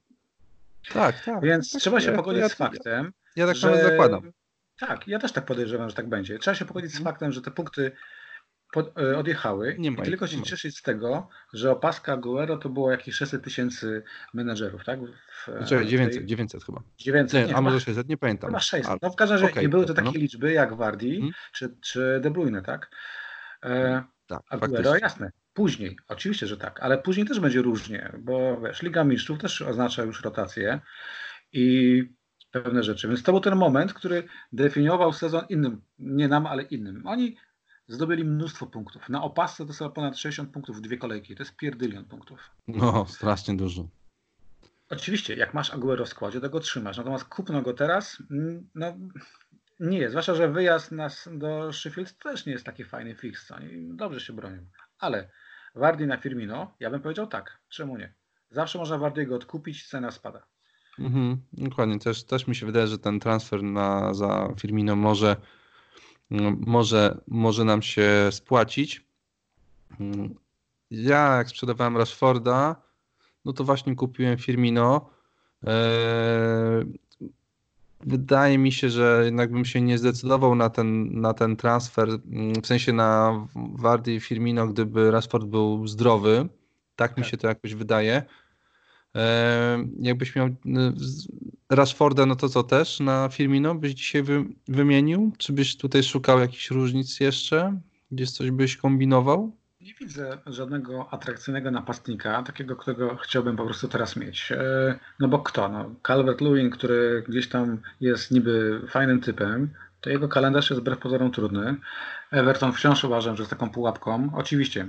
Tak, tak. Więc tak, trzeba się ja- pogodzić ja- z faktem, Ja tak że... nawet zakładam. Tak, ja też tak podejrzewam, że tak będzie. Trzeba się pogodzić z Mhm. faktem, że te punkty pod, e, odjechały Nie ma i tylko się cieszyć z tego, że opaska Guero to było jakieś 600 tysięcy menedżerów, tak? W, e, Czekaj, w 900, tej- 900 chyba. 900, Nie, nie, a może 600, nie pamiętam. chyba 600. Ale- No w każdym razie okej, nie były to takie no. liczby jak Wardi Mhm. czy, czy De Bruyne, tak? E, Tak, a faktycznie. Guero, jasne. Później, oczywiście, że tak, ale później też będzie różnie, bo wiesz, Liga Mistrzów też oznacza już rotację i pewne rzeczy. Więc to był ten moment, który definiował sezon innym, nie nam, ale innym. Oni zdobyli mnóstwo punktów. Na opasce to są ponad 60 punktów w dwie kolejki. To jest pierdylion punktów. No, strasznie dużo. Oczywiście, jak masz Aguero w składzie, to go trzymasz. Natomiast kupno go teraz, mm, no nie. Zwłaszcza, że wyjazd nas do Sheffield też nie jest taki fajny fix. Oni dobrze się bronią. Ale Wardy na Firmino, ja bym powiedział tak. Czemu nie? Zawsze można Wardiego odkupić, cena spada. Mhm, dokładnie. Też, też mi się wydaje, że ten transfer na, za Firmino może, może, może nam się spłacić. Mm, Ja jak sprzedawałem Rashforda, no to właśnie kupiłem Firmino. Wydaje mi się, że jednak bym się nie zdecydował na ten, na ten transfer, mm, w sensie na Wardy i Firmino, gdyby Rashford był zdrowy. Tak mi Tak. się to jakoś wydaje. Eee, Jakbyś miał y, Rashforda, no to co też na Firmino byś dzisiaj wy, wymienił? Czy byś tutaj szukał jakichś różnic jeszcze? Gdzieś coś byś kombinował? Nie widzę żadnego atrakcyjnego napastnika, takiego, którego chciałbym po prostu teraz mieć. E, No bo kto? No, Calvert-Lewin, który gdzieś tam jest niby fajnym typem, to jego kalendarz jest wbrew pozorom trudny. Everton wciąż uważam, że jest taką pułapką. Oczywiście,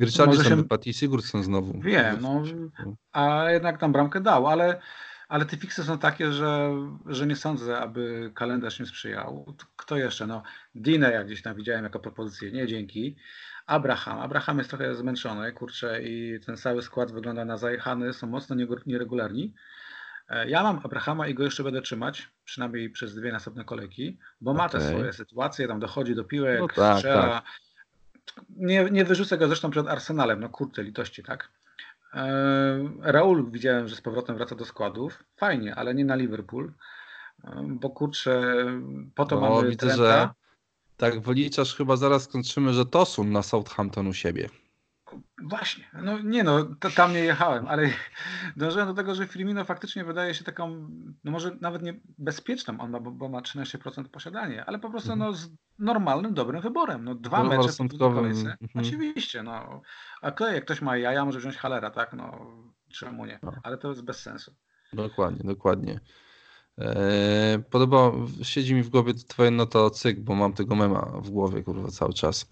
Richarlison się- wypadł i Sigurdsson znowu. Wiem, no, a jednak tam bramkę dał, ale, ale te fiksy są takie, że, że nie sądzę, aby kalendarz nie sprzyjał. Kto jeszcze? No, Dinę jak gdzieś tam widziałem jako propozycję, nie dzięki. Abraham. Abraham jest trochę zmęczony, kurczę, i ten cały skład wygląda na zajechany, są mocno nieregularni. E, Ja mam Abrahama i go jeszcze będę trzymać, przynajmniej przez dwie następne kolejki, bo ma te swoje sytuacje, tam dochodzi do piłek, No tak, strzela. Nie, nie wyrzucę go zresztą przed Arsenalem, no kurczę, litości, tak? E, Raul widziałem, że z powrotem wraca do składów. Fajnie, ale nie na Liverpool, e, bo kurczę, po to No, mamy widzę, Trenta. że tak wyliczasz chyba zaraz skończymy, że Tosun na Southampton u siebie. Właśnie, no nie no, to, tam nie jechałem, ale dążyłem do tego, że Firmino faktycznie wydaje się taką, no może nawet nie bezpieczną, on ma, bo, ma 13% posiadanie, ale po prostu Mhm. no, z normalnym, dobrym wyborem. No dwa mecze rozsądkowym, kolejce. mhm. Oczywiście, no. A okej, jak ktoś ma jaja, może wziąć Halera, tak? No czemu nie? No. Ale to jest bez sensu. Dokładnie, dokładnie. Eee, podoba, siedzi mi w głowie twoje no to cyk, bo mam tego mema w głowie kurwa cały czas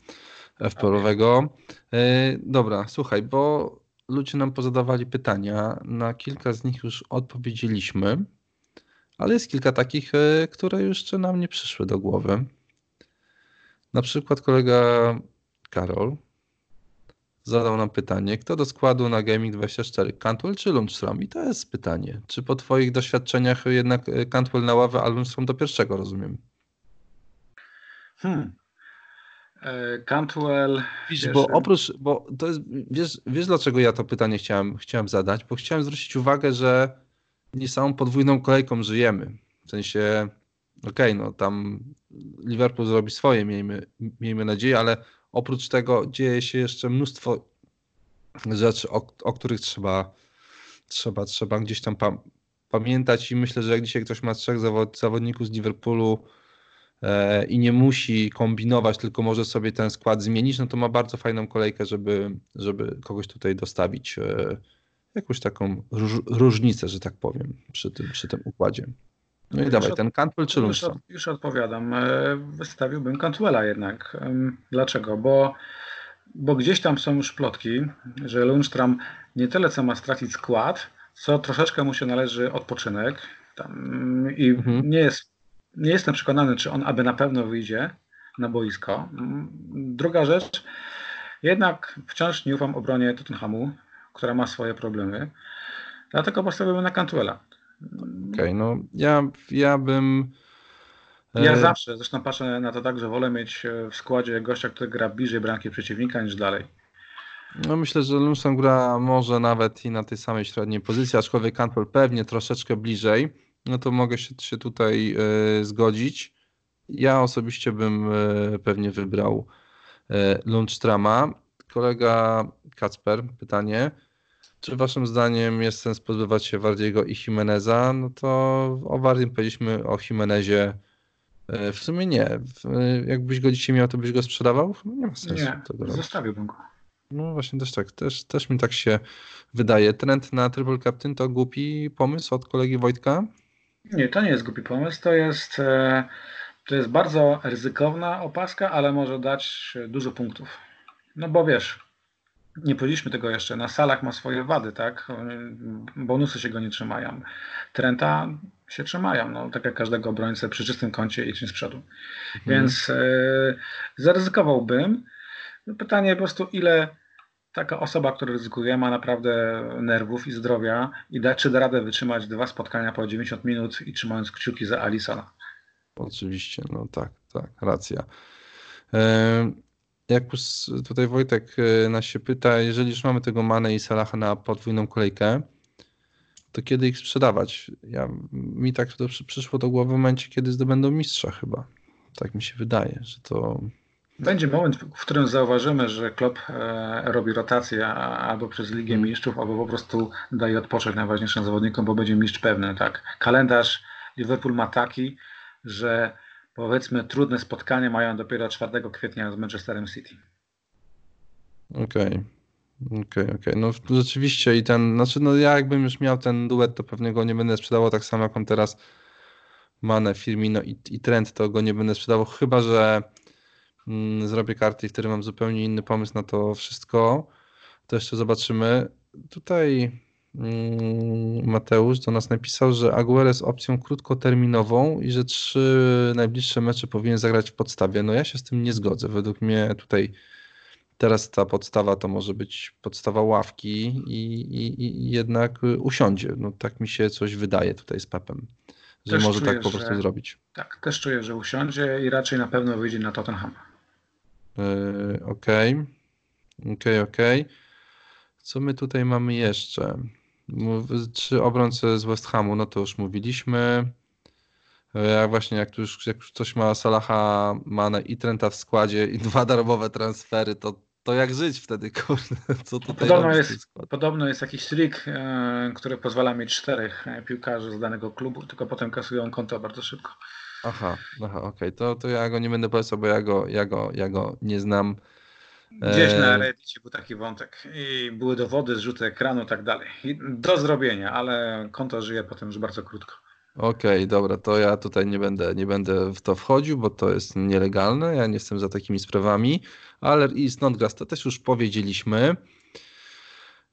FPL-owego. Eee, dobra, słuchaj, bo ludzie nam pozadawali pytania, na kilka z nich już odpowiedzieliśmy, ale jest kilka takich, e, które jeszcze nam nie przyszły do głowy. Na przykład kolega Karol zadał nam pytanie, kto do składu na Gaming24, Cantwell czy Lundstrom? I to jest pytanie. Czy po twoich doświadczeniach jednak e, Cantwell na ławę, a Lundstrom do pierwszego, rozumiem? Hmm. E, Cantwell. Wiesz, bo em- oprócz, bo to jest, wiesz, wiesz dlaczego ja to pytanie chciałem, chciałem zadać? Bo chciałem zwrócić uwagę, że nie samą podwójną kolejką żyjemy. W sensie, okej, no tam Liverpool zrobi swoje, miejmy, miejmy nadzieję, ale oprócz tego dzieje się jeszcze mnóstwo rzeczy, o, o których trzeba, trzeba, trzeba gdzieś tam pa, pamiętać i myślę, że jak dzisiaj ktoś ma trzech zawod, zawodników z Liverpoolu e, i nie musi kombinować, tylko może sobie ten skład zmienić, no to ma bardzo fajną kolejkę, żeby, żeby kogoś tutaj dostawić e, jakąś taką róż, różnicę, że tak powiem, przy tym, przy tym układzie. No i Już dawaj, od- ten Cantwell czy Już, Lundstrom? od, już odpowiadam. E, Wystawiłbym Cantwella jednak. Dlaczego? Bo, bo gdzieś tam są już plotki, że Lundstrom nie tyle co ma stracić skład, co troszeczkę mu się należy odpoczynek. Tam, I Mhm. nie, jest, nie jestem przekonany, czy on aby na pewno wyjdzie na boisko. Druga rzecz, jednak wciąż nie ufam obronie Tottenhamu, która ma swoje problemy. Dlatego postawiłbym na Cantwella. Okej, no ja, ja bym... Ja e, zawsze, zresztą patrzę na to tak, że wolę mieć w składzie gościa, który gra bliżej bramki przeciwnika niż dalej. No myślę, że Lundström gra może nawet i na tej samej średniej pozycji, aczkolwiek Cantwell pewnie troszeczkę bliżej. No to mogę się, się tutaj y, zgodzić. Ja osobiście bym y, pewnie wybrał y, Lundstrama. Kolega Kacper, pytanie. Czy waszym zdaniem jest sens pozbywać się Wardiego i Jimeneza? No to o Wardim powiedzieliśmy, o Jimenezie w sumie nie. Jakbyś go dzisiaj miał, to byś go sprzedawał? Nie ma sensu. Nie, tego zostawiłbym go. No właśnie też tak, też, też mi tak się wydaje. Trend na Triple Captain to głupi pomysł od kolegi Wojtka? Nie, to nie jest głupi pomysł, to jest, e, to jest bardzo ryzykowna opaska, ale może dać dużo punktów. No bo wiesz, nie powiedzieliśmy tego jeszcze, na salach ma swoje wady, tak? Bonusy się go nie trzymają. Trenta się trzymają, no, tak jak każdego obrońcę przy czystym kącie i czymś z przodu. Mhm. Więc e, zaryzykowałbym. Pytanie po prostu, ile taka osoba, która ryzykuje, ma naprawdę nerwów i zdrowia i da, czy da radę wytrzymać dwa spotkania po 90 minut i trzymając kciuki za Alisona. Oczywiście, no tak, tak, racja. Jak już tutaj Wojtek e, nas się pyta, jeżeli już mamy tego Mane i Salaha na podwójną kolejkę, to kiedy ich sprzedawać? Ja, mi tak to przyszło do głowy w momencie, kiedy zdobędą mistrza chyba. Tak mi się wydaje, że to będzie moment, w którym zauważymy, że Klopp e, robi rotację albo przez Ligę mm. Mistrzów, albo po prostu daje odpocząć najważniejszym zawodnikom, bo będzie mistrz pewny. Tak. Kalendarz Liverpool ma taki, że powiedzmy trudne spotkanie mają dopiero 4 kwietnia z Manchesterem City. Okej. Okay. Okej, okay, okej. Okay. No rzeczywiście i ten, znaczy no ja jakbym już miał ten duet, to pewnie go nie będę sprzedawał tak samo jak on teraz Mane, Firmino i, i Trent, to go nie będę sprzedawał, chyba że zrobię karty i wtedy mam zupełnie inny pomysł na to wszystko. To jeszcze zobaczymy. Tutaj mm, Mateusz do nas napisał, że Aguero jest opcją krótkoterminową i że trzy najbliższe mecze powinien zagrać w podstawie. No ja się z tym nie zgodzę. Według mnie tutaj teraz ta podstawa to może być podstawa ławki i, i, i jednak usiądzie. No tak mi się coś wydaje tutaj z Pepem, że też może czuję, tak po prostu że, zrobić. Tak, też czuję, że usiądzie i raczej na pewno wyjdzie na Tottenham. Yy, okej, okej, okej. Co my tutaj mamy jeszcze? Czy obrońcy z West Hamu, no to już mówiliśmy. Yy, jak właśnie, jak już, jak ktoś ma Salaha, Mane i Trenta w składzie i dwa darmowe transfery, to, to jak żyć wtedy, kurde? Co tutaj podobno, jest, podobno jest jakiś trik, yy, który pozwala mieć czterech piłkarzy z danego klubu, tylko potem kasują konto bardzo szybko. Aha, aha, okej, to, to ja go nie będę polecał, bo ja go, ja go, ja go nie znam. Gdzieś na Reddicie był taki wątek i były dowody, zrzuty ekranu i tak dalej. Do zrobienia, ale konto żyje potem już bardzo krótko. Okej, dobra, to ja tutaj nie będę, nie będę w to wchodził, bo to jest nielegalne. Ja nie jestem za takimi sprawami, ale i Snodgrass to też już powiedzieliśmy.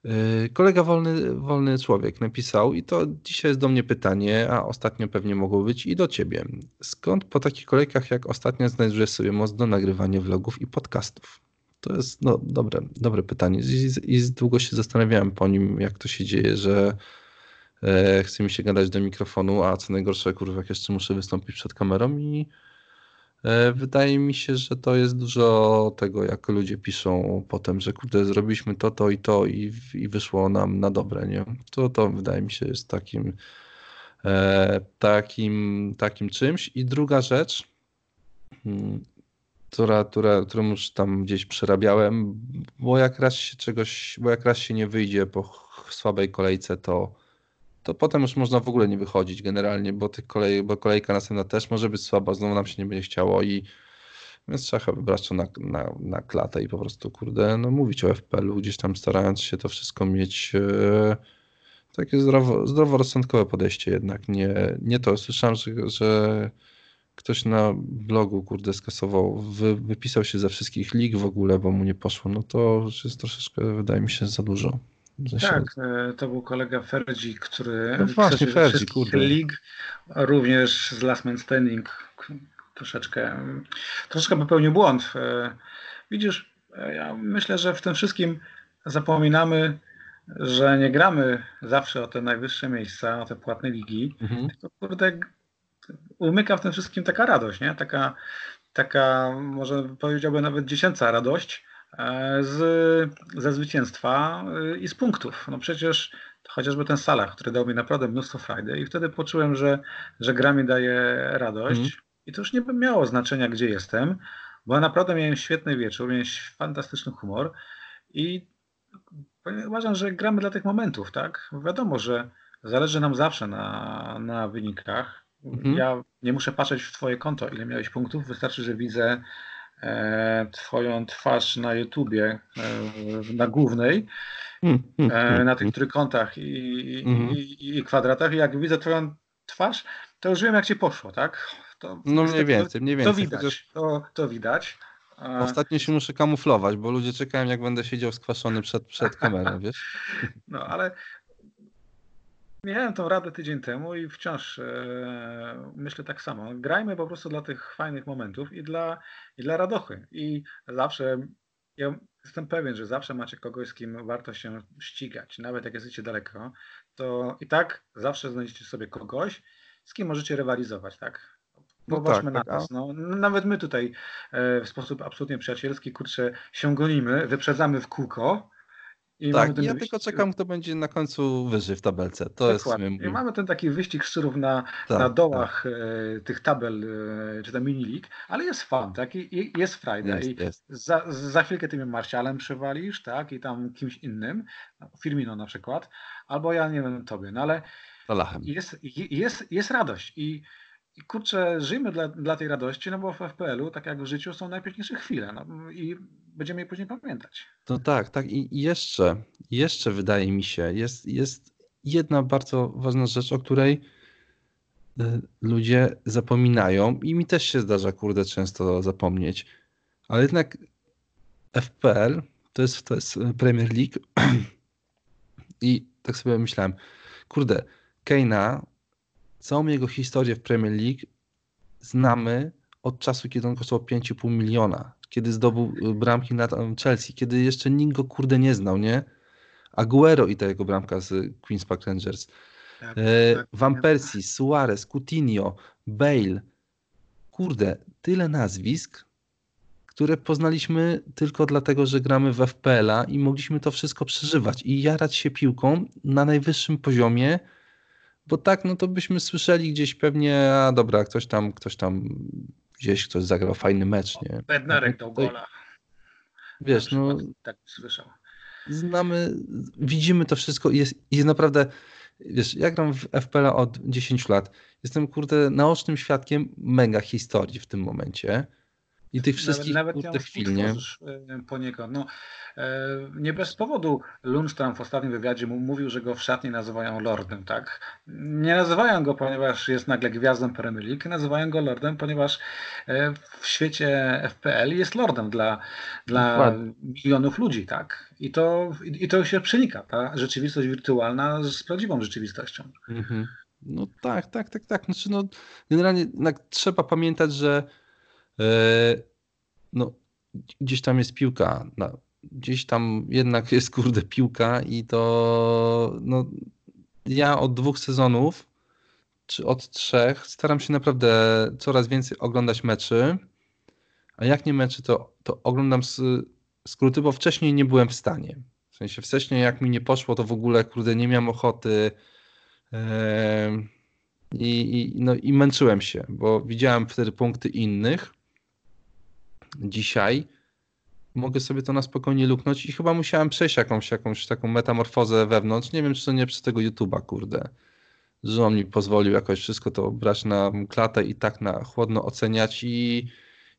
Yy, kolega wolny, wolny człowiek napisał, i to dzisiaj jest do mnie pytanie, a ostatnio pewnie mogło być i do ciebie. Skąd po takich kolejkach jak ostatnio znajdujesz sobie moc do nagrywania vlogów i podcastów? To jest no, dobre, dobre pytanie I, i długo się zastanawiałem po nim, jak to się dzieje, że e, chce mi się gadać do mikrofonu, a co najgorsze, kurwa, jak jeszcze muszę wystąpić przed kamerą i wydaje mi się, że to jest dużo tego, jak ludzie piszą potem, że kurde, zrobiliśmy to, to i to i, i wyszło nam na dobre, nie? To, to wydaje mi się jest takim, e, takim, takim czymś. I druga rzecz, hmm, która, która, którą już tam gdzieś przerabiałem, bo jak raz się czegoś, bo jak raz się nie wyjdzie po słabej kolejce, to to potem już można w ogóle nie wychodzić generalnie, bo, tych kolej, bo kolejka następna też może być słaba, znowu nam się nie będzie chciało i więc trzeba wybrać to na, na, na klatę i po prostu, kurde, no mówić o FPL-u, gdzieś tam starając się to wszystko mieć e, takie zdrowo, zdroworozsądkowe podejście jednak, nie, nie to. Słyszałem, że, że ktoś na blogu, kurde, skasował, wy, wypisał się ze wszystkich lig w ogóle, bo mu nie poszło, no to jest troszeczkę, wydaje mi się, za dużo. Tak, e, to był kolega Ferdzi, który no właśnie, Ferdzi, kurde. League, również z Last Man Standing troszeczkę, troszeczkę popełnił błąd. E, widzisz, e, ja myślę, że w tym wszystkim zapominamy, że nie gramy zawsze o te najwyższe miejsca, o te płatne ligi, mhm. tylko kurde, umyka w tym wszystkim taka radość, nie? Taka, taka może powiedziałbym nawet dziesięca radość, z, ze zwycięstwa e, i z punktów. No przecież chociażby ten Salah, który dał mi naprawdę mnóstwo frajdy i wtedy poczułem, że, że gra mi daje radość mm. i to już nie miało znaczenia, gdzie jestem, bo ja naprawdę miałem świetny wieczór, miałem fantastyczny humor i uważam, że gramy dla tych momentów, tak? Wiadomo, że zależy nam zawsze na, na wynikach. Mhm. Ja nie muszę patrzeć w twoje konto, ile miałeś punktów, wystarczy, że widzę e, twoją twarz na YouTubie, e, na głównej, mm, mm, e, mm, na tych trójkątach i, mhm. i, i, kwadratach. I jak widzę twoją twarz, to już wiem, jak ci poszło, tak? To, no mniej więcej, mniej więcej. To widać, to, to widać. Ostatnio się muszę kamuflować, bo ludzie czekają, jak będę siedział skwaszony przed, przed kamerą, wiesz? No, ale miałem tą radę tydzień temu i wciąż e, myślę tak samo. Grajmy po prostu dla tych fajnych momentów i dla, i dla radochy. I zawsze, ja jestem pewien, że zawsze macie kogoś, z kim warto się ścigać. Nawet jak jesteście daleko, to i tak zawsze znajdziecie sobie kogoś, z kim możecie rywalizować, tak? Popatrzmy no tak, na tak, nas. No, nawet my tutaj e, w sposób absolutnie przyjacielski, kurczę, się gonimy, wyprzedzamy w kółko. I tak, ja wyścig... tylko czekam, kto będzie na końcu wyżej w tabelce. To Dokładnie. jest I mamy ten taki wyścig szczurów na, tak, na dołach tak. e, tych tabel, e, czy tam mini league, ale jest fan, tak? I, jest frajda. Jest, I jest. Za, za chwilkę ty mnie Marcialem przewalisz, tak? I tam kimś innym, Firmino na przykład, albo ja nie wiem tobie, no ale jest, jest, jest radość i i kurczę, żyjmy dla, dla tej radości, no bo w FPL-u, tak jak w życiu, są najpiękniejsze chwile no, i będziemy je później pamiętać. No tak, tak. I jeszcze, jeszcze wydaje mi się, jest, jest jedna bardzo ważna rzecz, o której y, ludzie zapominają i mi też się zdarza, kurde, często zapomnieć, ale jednak FPL to jest, to jest Premier League. I tak sobie myślałem, kurde, Keina całą jego historię w Premier League znamy od czasu, kiedy on kosztował 5,5 miliona, kiedy zdobył y, bramki na Chelsea, kiedy jeszcze nikt go kurde nie znał, nie? Aguero i ta jego bramka z Queen's Park Rangers. Tak, e, tak, Van Persie, Suarez, Coutinho, Bale. Kurde, tyle nazwisk, które poznaliśmy tylko dlatego, że gramy w FPL-a i mogliśmy to wszystko przeżywać i jarać się piłką na najwyższym poziomie, bo tak, no to byśmy słyszeli gdzieś pewnie, a dobra, ktoś tam, ktoś tam gdzieś ktoś zagrał fajny mecz, nie? Bednarek do gola. Wiesz, no. Tak słyszał. Znamy, widzimy to wszystko i jest, jest naprawdę, wiesz, ja gram w FPL od 10 lat. Jestem, kurde, naocznym świadkiem mega historii w tym momencie. I tych wszystkich nawet, nawet chwil, nie? E, poniekąd. No, e, nie bez powodu Lundstrom w ostatnim wywiadzie mówił, że go w szatni nazywają Lordem, tak? Nie nazywają go, ponieważ jest nagle gwiazdą Premier League, nazywają go Lordem, ponieważ e, w świecie FPL jest Lordem dla, dla milionów ludzi, tak? I to, I to się przenika, ta rzeczywistość wirtualna z prawdziwą rzeczywistością. Mhm. No tak, tak, tak, tak. Znaczy, no, generalnie trzeba pamiętać, że no, gdzieś tam jest piłka. Gdzieś tam jednak jest kurde piłka i to no, ja od dwóch sezonów czy od trzech staram się naprawdę coraz więcej oglądać meczy. A jak nie meczy, to, to oglądam skróty, bo wcześniej nie byłem w stanie. W sensie wcześniej jak mi nie poszło, to w ogóle kurde nie miałem ochoty. I, i, no, I męczyłem się, bo widziałem wtedy punkty innych dzisiaj, mogę sobie to na spokojnie luknąć i chyba musiałem przejść jakąś, jakąś taką metamorfozę wewnątrz. Nie wiem, czy to nie przez tego YouTube'a, kurde. Że on mi pozwolił jakoś wszystko to brać na klatę i tak na chłodno oceniać i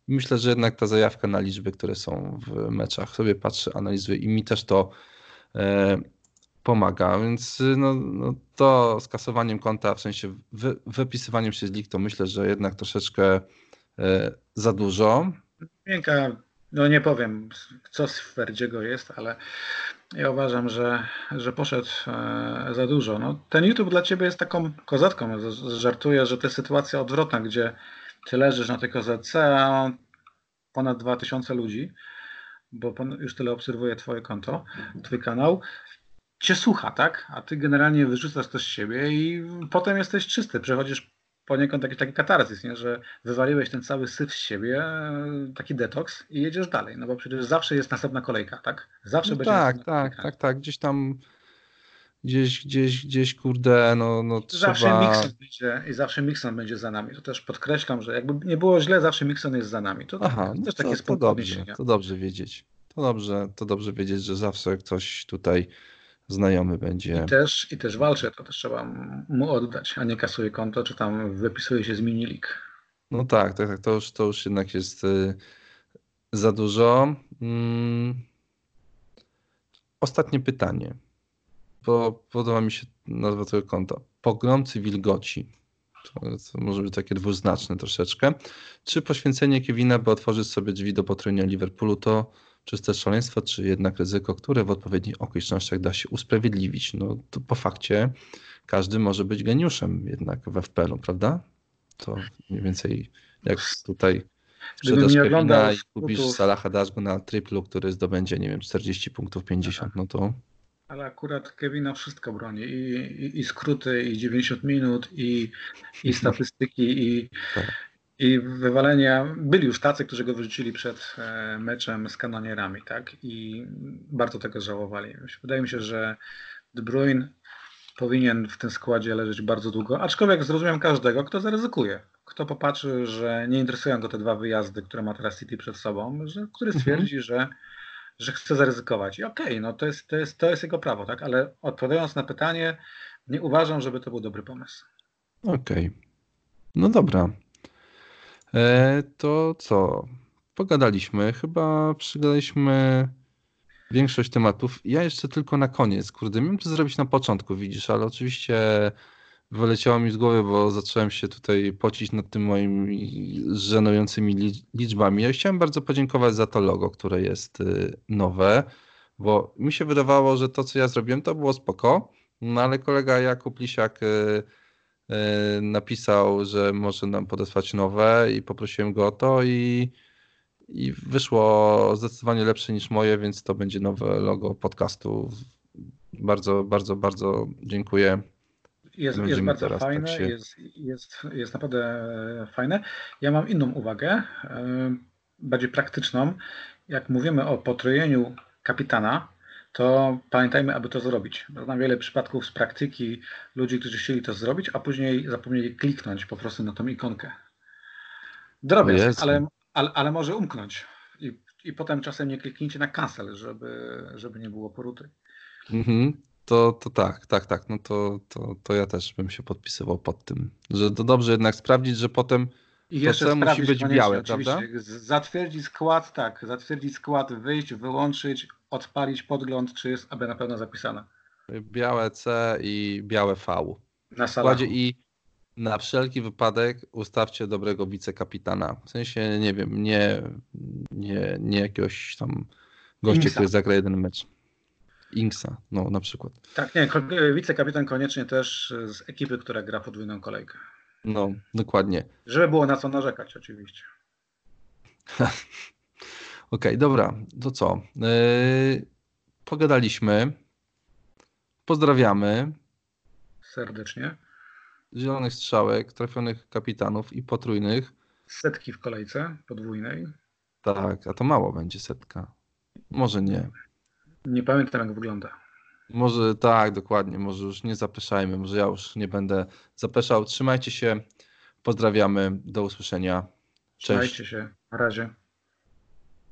myślę, że jednak ta zajawka na liczby, które są w meczach, sobie patrzę, analizuję i mi też to e, pomaga, więc no, no, to skasowaniem konta, w sensie wy, wypisywaniem się z lig, to myślę, że jednak troszeczkę e, za dużo. Miękka, no nie powiem, co z Ferdziego jest, ale ja uważam, że, że poszedł e, za dużo. No, ten YouTube dla ciebie jest taką kozatką. Żartuję, że to jest sytuacja odwrotna, gdzie ty leżysz na tej kozetce, a ponad 2000 ludzi, bo już tyle obserwuje twoje konto, twój kanał, cię słucha, tak? A ty generalnie wyrzucasz to z siebie i potem jesteś czysty. Przechodzisz poniekąd jakiś taki katarzys, nie? że wywaliłeś ten cały syf z siebie, taki detoks i jedziesz dalej, no bo przecież zawsze jest następna kolejka, tak? Zawsze no będzie Tak, tak, kolejka. tak, tak, gdzieś tam gdzieś, gdzieś, gdzieś, kurde, no, no zawsze trzeba... Mixon będzie i zawsze Mixon będzie za nami. To też podkreślam, że jakby nie było źle, zawsze Mixon jest za nami. To Aha, no też to, takie to dobrze, to dobrze wiedzieć. To dobrze, to dobrze wiedzieć, że zawsze ktoś tutaj znajomy będzie. I też, i też walczy, to też trzeba mu oddać, a nie kasuje konto, czy tam wypisuje się z minilik. No tak, tak, tak. To już, to już jednak jest y, za dużo. Mm. Ostatnie pytanie, bo podoba mi się nazwa tego konta. Pogromcy wilgoci. To, może być takie dwuznaczne troszeczkę. Czy poświęcenie Kevina, by otworzyć sobie drzwi do potrojenia Liverpoolu, to czyste szaleństwo, czy jednak ryzyko, które w odpowiednich okolicznościach da się usprawiedliwić. No to po fakcie każdy może być geniuszem jednak w FPL-u, prawda? To mniej więcej jak tutaj sprzedasz Kevina i kupisz Salaha Daszgu na triplu, który zdobędzie, nie wiem, 40 punktów, 50, no to... Ale akurat Kevina wszystko broni. I, i, i skróty, i 90 minut, i, i statystyki, i, tak i wywalenia, byli już tacy, którzy go wyrzucili przed e, meczem z kanonierami, tak? I bardzo tego żałowali. Wydaje mi się, że De Bruyne powinien w tym składzie leżeć bardzo długo, aczkolwiek zrozumiem każdego, kto zaryzykuje. Kto popatrzy, że nie interesują go te dwa wyjazdy, które ma teraz City przed sobą, że, który mhm. stwierdzi, mhm. że, że chce zaryzykować. I okej, okay, no to jest, to, jest, to jest jego prawo, tak? Ale odpowiadając na pytanie, nie uważam, żeby to był dobry pomysł. Okej. Okay. No dobra, to co? Pogadaliśmy, chyba przygadaliśmy większość tematów. Ja jeszcze tylko na koniec, kurde, miałem to zrobić na początku, widzisz, ale oczywiście wyleciało mi z głowy, bo zacząłem się tutaj pocić nad tym moimi żenującymi liczbami. Ja chciałem bardzo podziękować za to logo, które jest y, nowe, bo mi się wydawało, że to, co ja zrobiłem, to było spoko, no ale kolega Jakub Lisiak y, E, napisał, że może nam podesłać nowe i poprosiłem go o to i, i wyszło zdecydowanie lepsze niż moje, więc to będzie nowe logo podcastu. Bardzo, bardzo, bardzo dziękuję. Jest, jest bardzo tak fajne, tak się... jest, jest, jest naprawdę fajne. Ja mam inną uwagę, e, bardziej praktyczną. Jak mówimy o potrojeniu kapitana, to pamiętajmy, aby to zrobić. Znam wiele przypadków z praktyki ludzi, którzy chcieli to zrobić, a później zapomnieli kliknąć po prostu na tą ikonkę. Drobiazg, ale, ale, ale, może umknąć. I, I potem czasem nie kliknijcie na cancel, żeby, żeby nie było poruty. Mhm. To, to tak, tak, tak. No to, to, to ja też bym się podpisywał pod tym, że to dobrze jednak sprawdzić, że potem i jeszcze to musi być białe, prawda? Zatwierdzić skład, tak, zatwierdzić skład, wyjść, wyłączyć, odpalić podgląd, czy jest aby na pewno zapisane. Białe C i białe V. Na składzie i na wszelki wypadek ustawcie dobrego wicekapitana. W sensie, nie wiem, nie, nie, nie jakiegoś tam gościa, Inksa. który zagra jeden mecz. Inksa, no na przykład. Tak, nie, wicekapitan koniecznie też z ekipy, która gra podwójną kolejkę. No, dokładnie. Żeby było na co narzekać, oczywiście. Okej, okay, dobra, to co? Yy, pogadaliśmy. Pozdrawiamy. Serdecznie. Zielonych strzałek, trafionych kapitanów i potrójnych. Setki w kolejce podwójnej. Tak, a to mało będzie setka. Może nie. Nie pamiętam, jak wygląda. Może tak, dokładnie. Może już nie zapeszajmy. Może ja już nie będę zapeszał. Trzymajcie się. Pozdrawiamy. Do usłyszenia. Cześć. Trzymajcie się. Na razie.